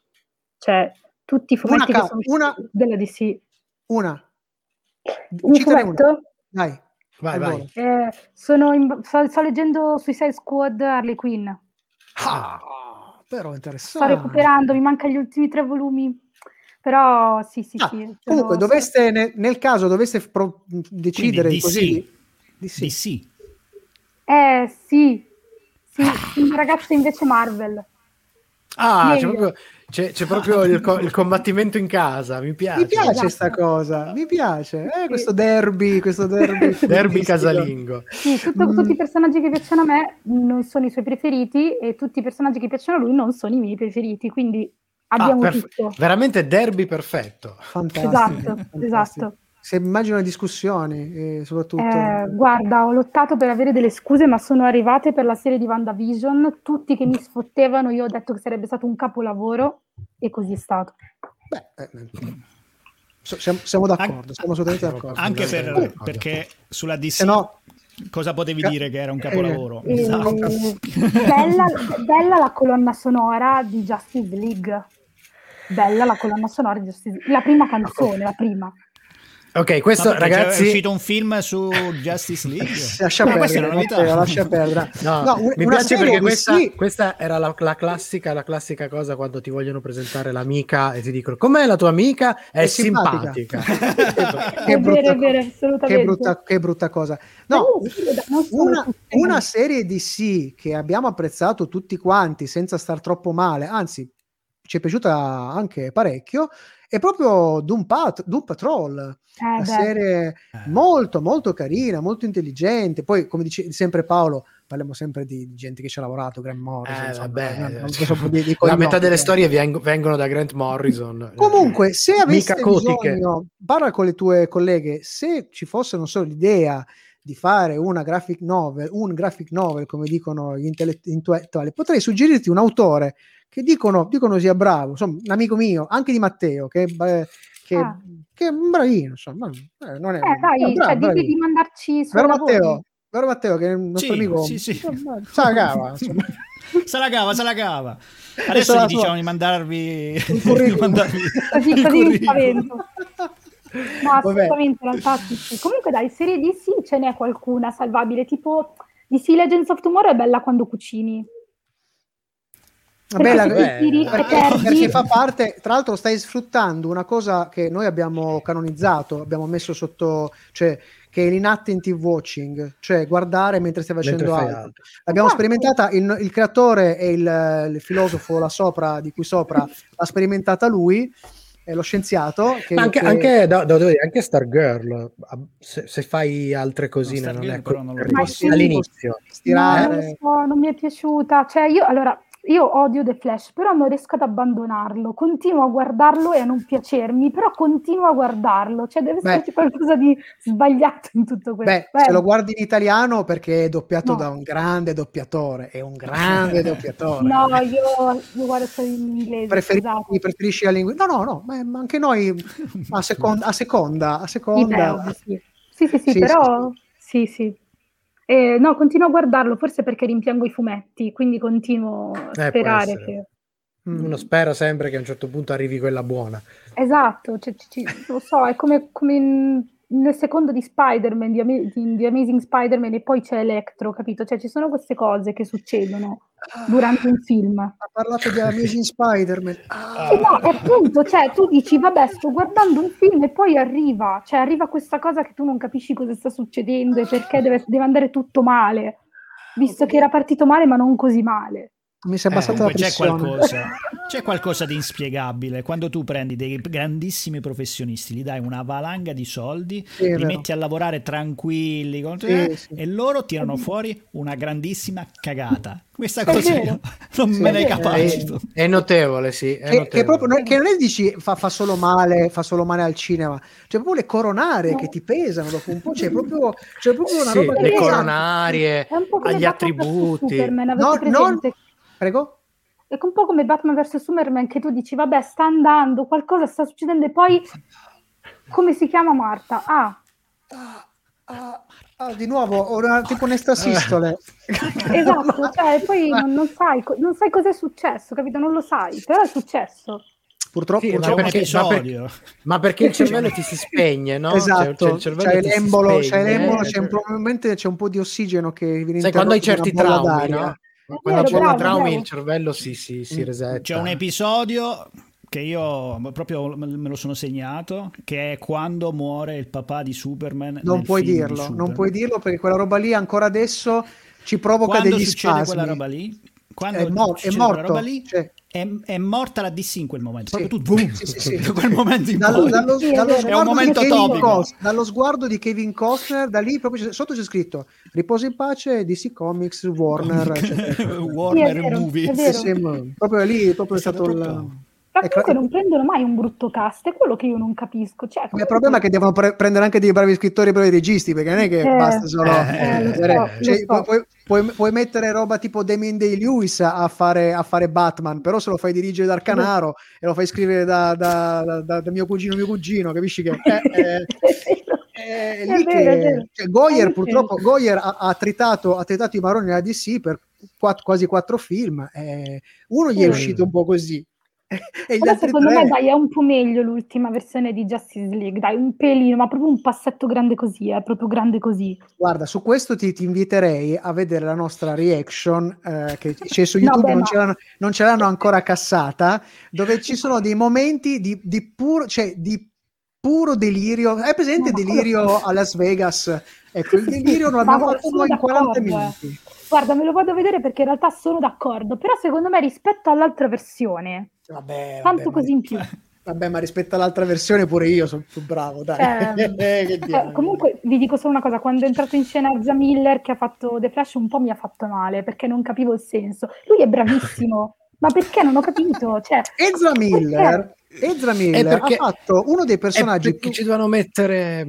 cioè, tutti i fumetti Una che ca- sono una- della DC. una. Un Citane una. fumetto? Dai. Vai, vai. volo. Eh, sono in- sto, sto leggendo Suicide Squad Harley Quinn, Ah, però sto interessante. recuperando, mi mancano gli ultimi tre volumi, però sì, sì, Ah, sì. comunque, doveste, ne- nel caso doveste pro- decidere Quindi così DC. di sì. Di sì. Eh, sì, sì, il ragazzo invece Marvel. Ah, c'è proprio, c'è, c'è proprio il, co- il combattimento in casa, mi piace. Mi piace Esatto. sta cosa, mi piace. Eh, questo derby, questo derby. Derby casalingo. Sì, tutto- Mm. tutti i personaggi che piacciono a me non sono i suoi preferiti e tutti i personaggi che piacciono a lui non sono i miei preferiti, quindi abbiamo Ah, perf- tutto. Veramente derby perfetto. Fantastico. Esatto, fantastico. esatto. Se immagino le discussioni, eh, soprattutto. Eh, guarda, ho lottato per avere delle scuse, ma sono arrivate per la serie di WandaVision, tutti che mi sfottevano, io ho detto che sarebbe stato un capolavoro e così è stato. Beh, eh, so- siamo, siamo d'accordo, An- siamo assolutamente d'accordo. Anche per- D'accordo. perché sulla DC Se no, Cosa potevi dire che era un capolavoro? Eh, Esatto. bella, bella la colonna sonora di Justice League. Bella la colonna sonora di Justice League. La prima canzone, la prima. Ok, questo ragazzi... è uscito un film su Justice League. Lascia è perdere. Matteo, lascia perdere. No, No, un- mi piace perché di questa, sì. questa era la, la classica, la classica cosa quando ti vogliono presentare l'amica e ti dicono com'è la tua amica? È, È simpatica. simpatica. È vero, è vero, che assolutamente. brutta, che brutta cosa. No, sì, una, una serie DC che abbiamo apprezzato tutti quanti senza star troppo male, anzi ci è piaciuta anche parecchio, è proprio Doom, Pat- Doom Patrol, Eh, una beh. serie molto molto carina, molto intelligente. Poi, come dice sempre Paolo, parliamo sempre di, gente che ci ha lavorato, Graham Morrison, Eh, insomma, vabbè, non- non cioè, di- di la metà delle eh. storie veng- vengono da Grant Morrison. Comunque, se aveste cotiche. bisogno, parla con le tue colleghe, se ci fosse, non so, l'idea di fare una graphic novel, un graphic novel, come dicono gli intellett- intellettuali, potrei suggerirti un autore che dicono, dicono sia bravo, insomma, un amico mio, anche di Matteo, che, eh, che, Ah. che è un bravino, insomma, eh, non è, Eh, dai, è bravo, cioè, bravino. di mandarci suoi Vero. Matteo? Vero Matteo, che è il nostro Sì, amico, sì, sì. insomma, sa la cava, insomma. Se la cava, se la cava. Adesso gli diciamo di mandarvi, Il curriculum. di mandarvi Così, il così mi spavento. No, assolutamente, realtà sì, sì. Comunque dai, serie DC ce n'è qualcuna salvabile, tipo DC Legends of Tomorrow è bella quando cucini. Vabbè, la- Perché perché, fa parte, tra l'altro stai sfruttando una cosa che noi abbiamo canonizzato, abbiamo messo sotto, cioè che è l'inattentive watching, cioè guardare mentre stai facendo Mentre altro. altro. L'abbiamo Esatto. sperimentata, il, il creatore e il, il filosofo là sopra, di cui sopra, l'ha sperimentata lui, è lo scienziato. Che, Ma anche, che- anche, da- da- dire, anche Stargirl, se, se fai altre cosine, No, non Stargirl è però non ricordo. all'inizio. Stirare. non lo so, non mi è piaciuta. Cioè, io allora io odio The Flash, però non riesco ad abbandonarlo. Continuo a guardarlo e a non piacermi, però continuo a guardarlo. Cioè, deve esserci qualcosa di sbagliato in tutto questo. Beh, Beh, se lo guardi in italiano perché è doppiato No. da un grande doppiatore, è un grande doppiatore. no, io, io guardo solo in inglese. Preferisci, scusate. preferisci la lingua? No, no, no, ma anche noi a seconda, a seconda, a Sì, beh, seconda. sì. Sì, sì, sì, Sì, però sì, sì. Eh, no, continuo a guardarlo, forse perché rimpiango i fumetti, quindi continuo a può sperare che... Mm. Uno spera sempre che a un certo punto arrivi quella buona. Esatto, cioè, ci- ci- lo so, è come, come nel secondo di Spider-Man, di, Ama- di- di Amazing Spider-Man, e poi c'è Electro, capito? Cioè, ci sono queste cose che succedono durante un film. Ha parlato di Amazing Spider-Man. Ah, no, appunto, cioè, tu dici, vabbè, sto guardando un film e poi arriva, cioè, arriva questa cosa che tu non capisci cosa sta succedendo e perché deve, deve andare tutto male, visto che era partito male, ma non così male. Mi si è Eh, abbassata la Comunque c'è qualcosa, c'è qualcosa di inspiegabile quando tu prendi dei grandissimi professionisti, gli dai una valanga di soldi, Sì, è li vero. metti a lavorare tranquilli con- Sì, eh, sì. e loro tirano fuori una grandissima cagata. Questa È cosa io non Sì, me ne è- capacito. È notevole, sì. È Che, che notevole. proprio non, che non è dici fa, fa solo male, fa solo male al cinema, cioè proprio le coronarie No. che ti pesano dopo un po', c'è proprio, c'è proprio una Sì, roba che le coronarie, È agli attributi. No, non- presente? Prego? È un po' come Batman vs Superman che tu dici, vabbè, sta andando, qualcosa sta succedendo e poi come si chiama Marta? Ah, Ah, ah, di nuovo, ho una, tipo un'estasistole. esatto, cioè poi non, non sai, non sai cosa è successo, capito? Non lo sai, però è successo. Purtroppo, Sì, C'è ma perché- ma per-. Ma perché il cervello ti si spegne, no? Cioè, Esatto, cioè, c'hai ti si l'embolo, c'hai spegne, l'embolo, eh. c'è un- probabilmente c'è un po' di ossigeno che viene Sai, quando hai certi traumi, d'aria. no? Quando c'è bravo, traumi bravo. il cervello si, si, si resetta. C'è un episodio che io proprio me lo sono segnato, che è quando muore il papà di Superman. Non nel puoi dirlo, non puoi dirlo perché quella roba lì ancora adesso ci provoca Quando degli succede spasmi. quella roba lì, quando È mo- è morto, roba lì, cioè. è, è morta la DC in quel momento. Sì. Proprio tu, boom, Sì, sì, sì. da quel momento in Dallo, poi. dallo- dallo. È un sguardo momento di Kevin topico. Costner, dallo sguardo di Kevin Costner, da lì proprio c'è- sotto c'è scritto riposa in pace DC Comics, Warner. Warner Sì, è vero, Movie. è Sì, proprio lì proprio è stato stato il... Ma Ecco, comunque non prendono mai un brutto cast, è quello che io non capisco. Cioè, Il comunque- problema è che devono pre- prendere anche dei bravi scrittori e bravi registi, perché non è che Eh, basta solo... eh, lo so, vedere- lo cioè, so. puoi, puoi- puoi mettere roba tipo Damien Day-Lewis a fare, a fare Batman, però se lo fai dirigere da Arcanaro e lo fai scrivere da, da- da- da- mio cugino mio cugino, capisci che... eh, eh, È lì vero, che cioè, Goyer purtroppo. Goyer ha, ha tritato, ha tritato i maroni nella DC per quatt- quasi quattro film. eh, uno gli è uscito un po' così. E Però secondo tre- me dai è un po' meglio l'ultima versione di Justice League, dai un pelino, ma proprio un passetto grande così, è proprio grande così. Guarda, su questo ti, ti inviterei a vedere la nostra reaction eh, che c'è su No, YouTube, beh, non, ma- ce l'hanno, non ce l'hanno ancora cassata, dove ci sono dei momenti di, di puro, cioè, di puro delirio. Hai presente No, delirio quello- a Las Vegas? Ecco, il delirio l'abbiamo guarda, fatto noi in 40 d'accordo, eh. minuti. Guarda, me lo vado a vedere perché in realtà sono d'accordo, però secondo me rispetto all'altra versione, Vabbè, tanto vabbè, ma- così in più. Vabbè, ma rispetto all'altra versione pure io sono più bravo, dai. Che eh, diavolo. comunque vi dico solo una cosa, quando è entrato in scena Ezra Miller che ha fatto The Flash un po' mi ha fatto male perché non capivo il senso. Lui è bravissimo, ma perché non ho capito? Cioè, Ezra Miller, Ezra Miller ha fatto uno dei personaggi più ci dovevano mettere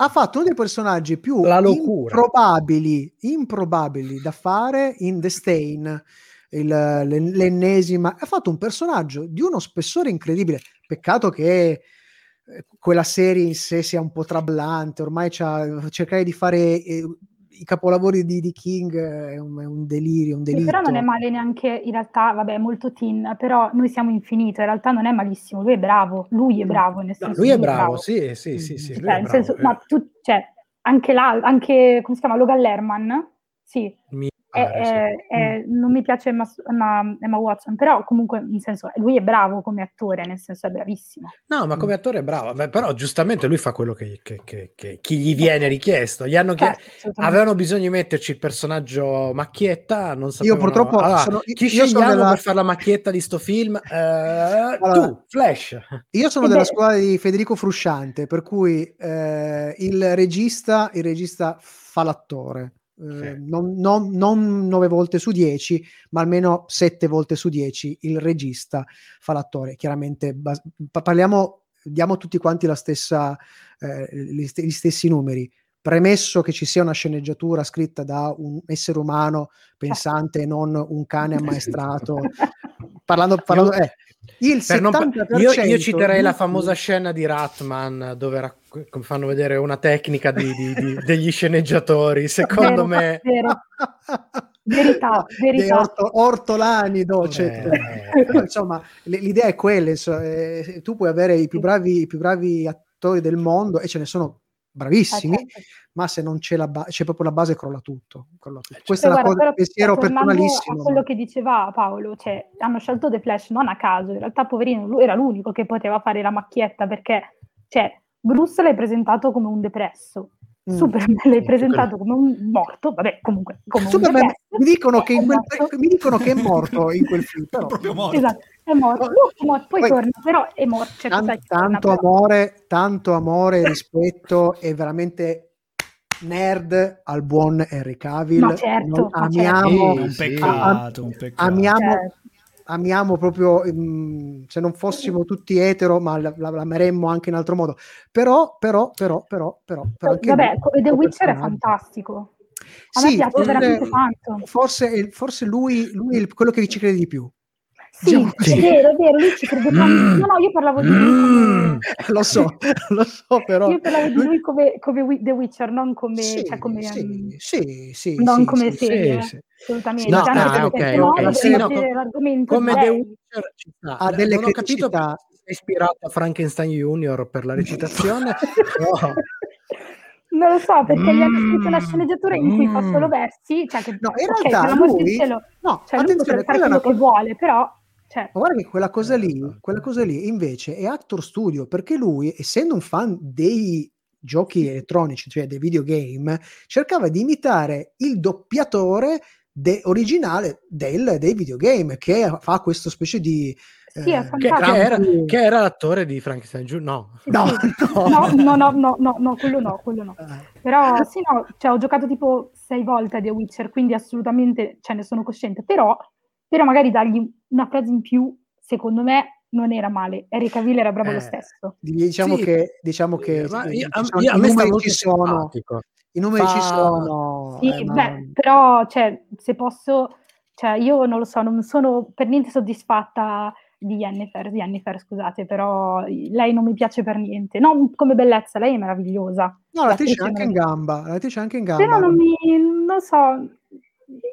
ha fatto uno dei personaggi più La locura. improbabili, improbabili da fare in The Stain, il- l'en- l'ennesima. Ha fatto un personaggio di uno spessore incredibile. Peccato che eh, quella serie in sé sia un po' traballante. Ormai c'ha- cercare di fare eh, i capolavori di, di King è un, è un delirio, un Sì, delitto. però non è male neanche in realtà, vabbè, è molto teen, però noi siamo infinito, in realtà non è malissimo, lui è bravo, lui è bravo, nel No, senso lui è lui bravo, sì, sì, sì, sì, lui Cioè, bravo, senso, eh. ma tu, cioè, anche là, anche, come si chiama, Logan Lerman, sì, Mi è- sì. è- è- non mi piace Emma, Emma- Emma Watson, però comunque, nel senso, lui è bravo come attore, nel senso è bravissimo. No, ma come attore è bravo, Beh, però giustamente lui fa quello che, che- che- che- chi gli viene richiesto. Gli hanno chie- Certo, assolutamente. Avevano bisogno di metterci il personaggio macchietta, non sapevano... purtroppo Allora, sono- chi io sono scegliamo della- per fare la macchietta di sto film? Eh, Allora, tu, Flash. Io sono Eh della beh. scuola di Federico Frusciante, per cui eh, il regista, il regista fa l'attore. Eh, Sì. non, non, non nove volte su dieci, ma almeno sette volte su dieci il regista fa l'attore. Chiaramente bas- pa- parliamo, diamo tutti quanti la stessa, eh, gli, st- gli stessi numeri. Premesso che ci sia una sceneggiatura scritta da un essere umano pensante e non un cane ammaestrato, parlando, parlando eh, il Per non pa- 70% io, io citerei la famosa scena di Ratman dove rac- fanno vedere una tecnica di- di- di- degli sceneggiatori. Secondo Vero, me, vero. Verità, verità. orto- ortolani, no, eccetera. Eh. Insomma, l'idea è quella: insomma, eh, tu puoi avere i più, bravi, i più bravi attori del mondo e ce ne sono bravissimi, Eh, certo. ma se non c'è, la ba- c'è proprio la base, crolla tutto. crolla tutto. Eh, Questa Cioè, è guarda, cosa, pensiero cioè, tornando personalissimo. A quello ma- che diceva Paolo, cioè, hanno scelto The Flash non a caso, in realtà poverino, lui era l'unico che poteva fare la macchietta perché, cioè, Bruce l'hai presentato come un depresso, Mm. Superman l'hai presentato come un morto, vabbè, comunque, come Superman, mi, dicono che in È quel- morto. mi dicono che è morto in quel film, però proprio morto. Esatto, è morto, è morto, poi, Poi- torna, però è morto, cioè, Tan- cos'è che torna, tanto però? amore, tanto amore, rispetto e veramente nerd al buon Henry Cavill. Ma certo, Noi ma amiamo, certo. un peccato, un peccato. amiamo, Cioè, amiamo proprio mm, se non fossimo tutti etero, ma la- la- l'ameremmo anche in altro modo. Però, però, però, però, però, però anche vabbè, lui- The Witcher è fantastico. A me Sì, piace forse- veramente tanto. Forse, forse lui, lui è quello che ci crede di più. Sì, Diciamo è vero, è vero, lui ci crede tanto. No, no, io parlavo di lui come... lo so, lo so, però. Io parlavo di lui- come, come The Witcher, non come... Sì, cioè come sì, mm, sì, sì, non sì, come sì, serie, sì, sì. assolutamente. No, Anche ah, ok, sennò ok. Sì, no, come di The. Witcher ci sta. Ha delle non ho capito criticità. si è ispirato a Frankenstein Junior per la recitazione, però Non lo so, perché gli hanno scritto una Mm, sceneggiatura in cui fa mm. solo versi, cioè che, No, in ok, realtà lui- cielo, no, cioè lui potrebbe fare quella è una quello che vuole, però... Cioè, Ma guarda che quella cosa lì, quella cosa lì invece è Actor Studio, perché lui, essendo un fan dei giochi elettronici, cioè dei videogame, cercava di imitare il doppiatore de- originale del- dei videogame, che fa questo specie di... Sì, è eh, che, che era, che era l'attore di Frankenstein Junior. No, sì, No, sì. no. no, no, no, no, no, quello no, quello no. Eh, Però sì, no, cioè, ho giocato tipo sei volte a The Witcher, quindi assolutamente ce ne sono cosciente. Però, però magari dargli una frase in più, secondo me, non era male. Henry Cavill era bravo Eh, lo stesso. diciamo Sì, che, diciamo che ma eh, io- ci a, sono- io- i numeri ci sono, simpatico. i numeri ci Fa- sono. Sì, eh, ma- beh, però, cioè, se posso, cioè, io non lo so, non sono per niente soddisfatta di Jennifer, Jennifer, scusate, però lei non mi piace per niente. No, come bellezza, lei è meravigliosa. No, l'attrice è L'attrice anche in gamba, l'attrice è anche in gamba. Però non mi, non so,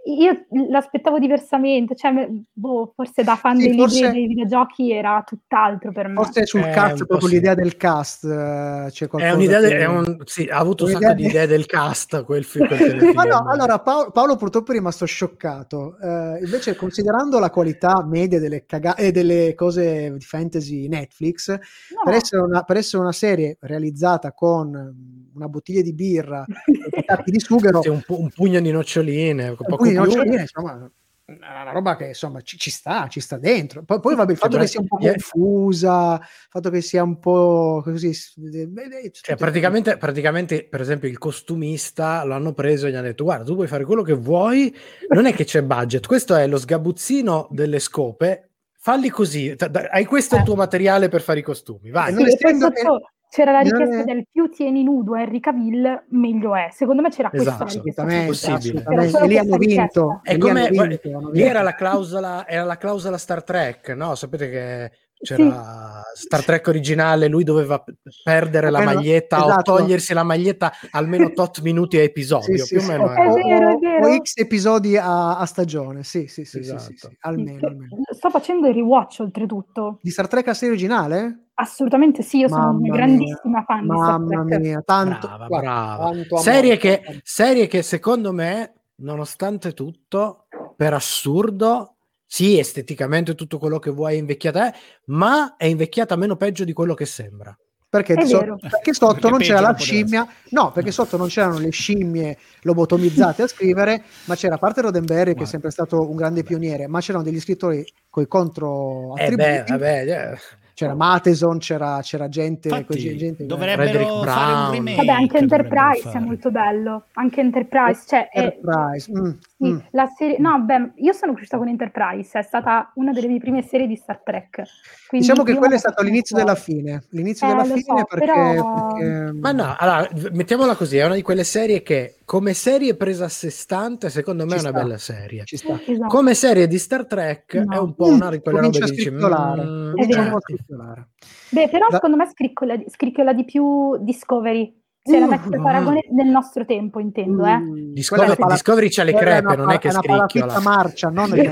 io l'aspettavo diversamente, cioè, boh, forse da fan Sì, dei forse- libri dei videogiochi era tutt'altro per me. Forse sul Eh, cast, proprio sì. l'idea del cast, eh, c'è È qualcosa un'idea, de- che- è un- sì, ha avuto un un'idea sacco di idee del cast quel, fi- quel. Ma no, allora Paolo, Paolo purtroppo è rimasto scioccato. Eh, invece, considerando la qualità media delle, caga- eh, delle cose di fantasy Netflix, No, per, essere una, per essere una serie realizzata con una bottiglia di birra e tappi di sughero, Sì, un, pu- un pugno di noccioline, poco quindi non più. c'è- insomma, è una roba che insomma ci, ci sta, ci sta dentro. Poi, poi vabbè, il fatto che sia un po' confusa, il fatto che sia un po' così. Cioè, praticamente, praticamente, per esempio, il costumista l'hanno preso e gli hanno detto: Guarda, tu puoi fare quello che vuoi, non è che c'è budget. Questo è lo sgabuzzino delle scope. Falli così, t- hai questo è il tuo materiale per fare i costumi. Vai. Eh, Sì, non e poi essendo- c'era la richiesta è- del più tieni nudo Henry Cavill, meglio è. Secondo me c'era questa Esatto, richiesta. assolutamente, possibile. assolutamente. E lì hanno questa richiesta. vinto. È e lì come vinto, lì era la clausola, era la clausola Star Trek, no? Sapete che c'era Star Trek originale, lui doveva perdere la maglietta esatto. o togliersi la maglietta almeno tot minuti a episodio, Sì, sì, più sì. o meno. È o- vero, è vero. o X episodi a, a stagione, sì, sì, sì, sì, sì, Esatto. sì, almeno, Sì, almeno. Sto facendo il rewatch oltretutto. Di Star Trek a serie originale? Assolutamente sì, io sono Mamma una mia. grandissima fan di Star Mamma mia, tanto, Brava, guarda, brava. tanto. Serie che, serie che secondo me, nonostante tutto, per assurdo, sì, esteticamente tutto quello che vuoi è invecchiata, è, ma è invecchiata meno peggio di quello che sembra. Perché, È so- vero. perché sotto Perché non c'era la scimmia, no, perché sotto non c'erano le scimmie lobotomizzate a scrivere, ma c'era a parte Roddenberry che è sempre stato un grande pioniere, ma c'erano degli scrittori coi contro Eh beh, attributi. vabbè, eh. C'era Matheson, c'era, c'era gente, Infatti, così, gente dovrebbero Frederick fare un remake. Vabbè, anche Enterprise è molto bello. Anche Enterprise, cioè, è- Enterprise. mm, sì, mm. la serie... No, beh, io sono cresciuta con Enterprise, è stata una delle mie prime serie di Star Trek. Quindi Diciamo che quello è stato l'inizio della fine. L'inizio Eh, della fine so, perché, però- perché- Ma no, allora, mettiamola così, è una di quelle serie che come serie presa a sé stante, secondo me Ci è una sta. bella serie. ci sta. Esatto. Come serie di Star Trek No. è un po' una di quelle robe che dici... "Mm, un vero. Scricchiolare. Beh, però Da- secondo me scricchiola scricchiola di più Discovery. Se la Uh, metti a mm. paragone nel nostro tempo, intendo, eh. Mm, Discovery- pala- Discovery c'ha le crepe, una non è pala- che è una scricchiola. palafitta marcia, non è,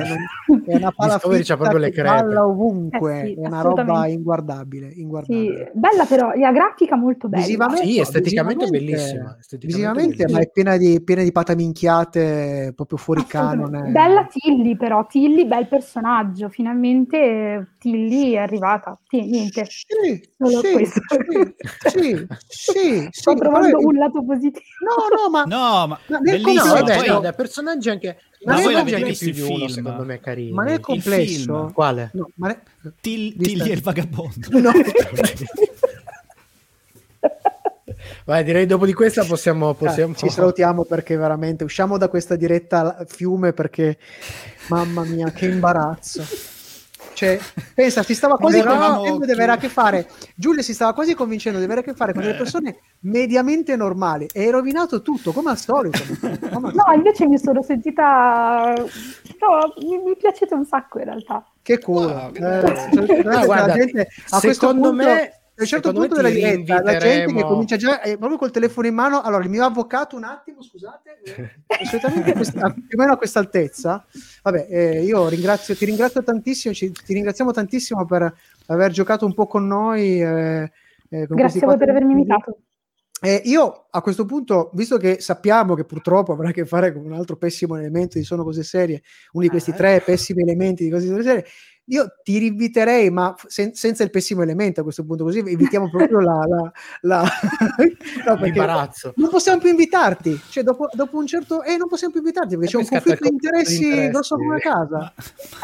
non- è una palafitta c'ha proprio le crepe. balla ovunque, Eh sì, è una roba assolutamente. inguardabile, Sì, inguardabile. bella però, la grafica molto bella. Visivamente, Sì, esteticamente visivamente- bellissima, esteticamente visivamente, bellissima. ma è piena di, piena di pataminchiate proprio fuori canone. Bella Tilly però, Tilly bel personaggio, finalmente Tilly è arrivata. Sì, niente, Sì, Solo sì, questo. sì, sì, sì, sì, trovando però- un lato positivo. No, no, ma, No, ma Ma No, bellissimo. complesso- vabbè, poi- no, dai, personaggi anche, Ma voi personaggi l'avete visto più il di uno, film? secondo me, carini. ma nel complesso... film. Quale? No, ma ne- Til- Tilly e il vagabondo. no. Vai, direi dopo di questa possiamo... possiamo... Eh, ci salutiamo perché veramente usciamo da questa diretta fiume perché mamma mia che imbarazzo cioè pensa si stava quasi convincendo di avere a che fare. Giulia si stava quasi convincendo di avere a che fare con delle persone mediamente normali. E hai rovinato tutto come al solito. Come al- No, invece mi sono sentita... No, mi, mi piacete un sacco in realtà. che culo. Wow. Eh, cioè, guarda, gente a questo secondo punto- me- a un certo punto della diretta la gente che comincia già eh, proprio col telefono in mano. Allora il mio avvocato un attimo scusate eh, solitamente a questa- più o meno a questa altezza vabbè eh, io ringrazio ti ringrazio tantissimo ci- ti ringraziamo tantissimo per aver giocato un po' con noi eh, eh, con Grazie a voi per avermi invitato. Eh, io a questo punto, visto che sappiamo che purtroppo avrà a che fare con un altro pessimo elemento di Sono Cose Serie, uno di questi Ah, tre pessimi elementi di Cose Serie, io ti rinviterei, ma sen- senza il pessimo elemento a questo punto, così evitiamo proprio la... la, la... no, L'imbarazzo. non possiamo più invitarti, cioè dopo, dopo un certo... Eh, non possiamo più invitarti perché E c'è un il conflitto di interessi interessi. grosso come una casa.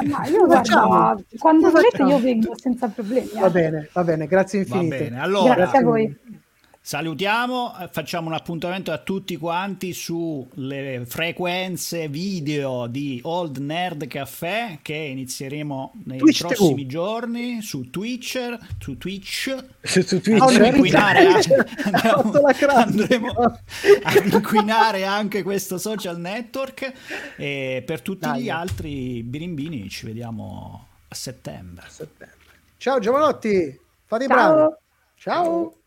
Ma io Facciamo. guarda, quando volete io vengo senza problemi. eh. Va bene, va bene, grazie Va infinite. bene, allora Grazie a voi. Salutiamo, eh, facciamo un appuntamento a tutti quanti sulle frequenze video di Old Nerd Caffè che inizieremo nei Twitch prossimi TV. giorni su Twitch, su Twitch. Su, su Andremo Twitch? a inquinare, crasi. andremo ad inquinare anche questo social network e per tutti Dai. gli altri birimbini ci vediamo A settembre. settembre. Ciao giovanotti, fate i Ciao. bravi. Ciao.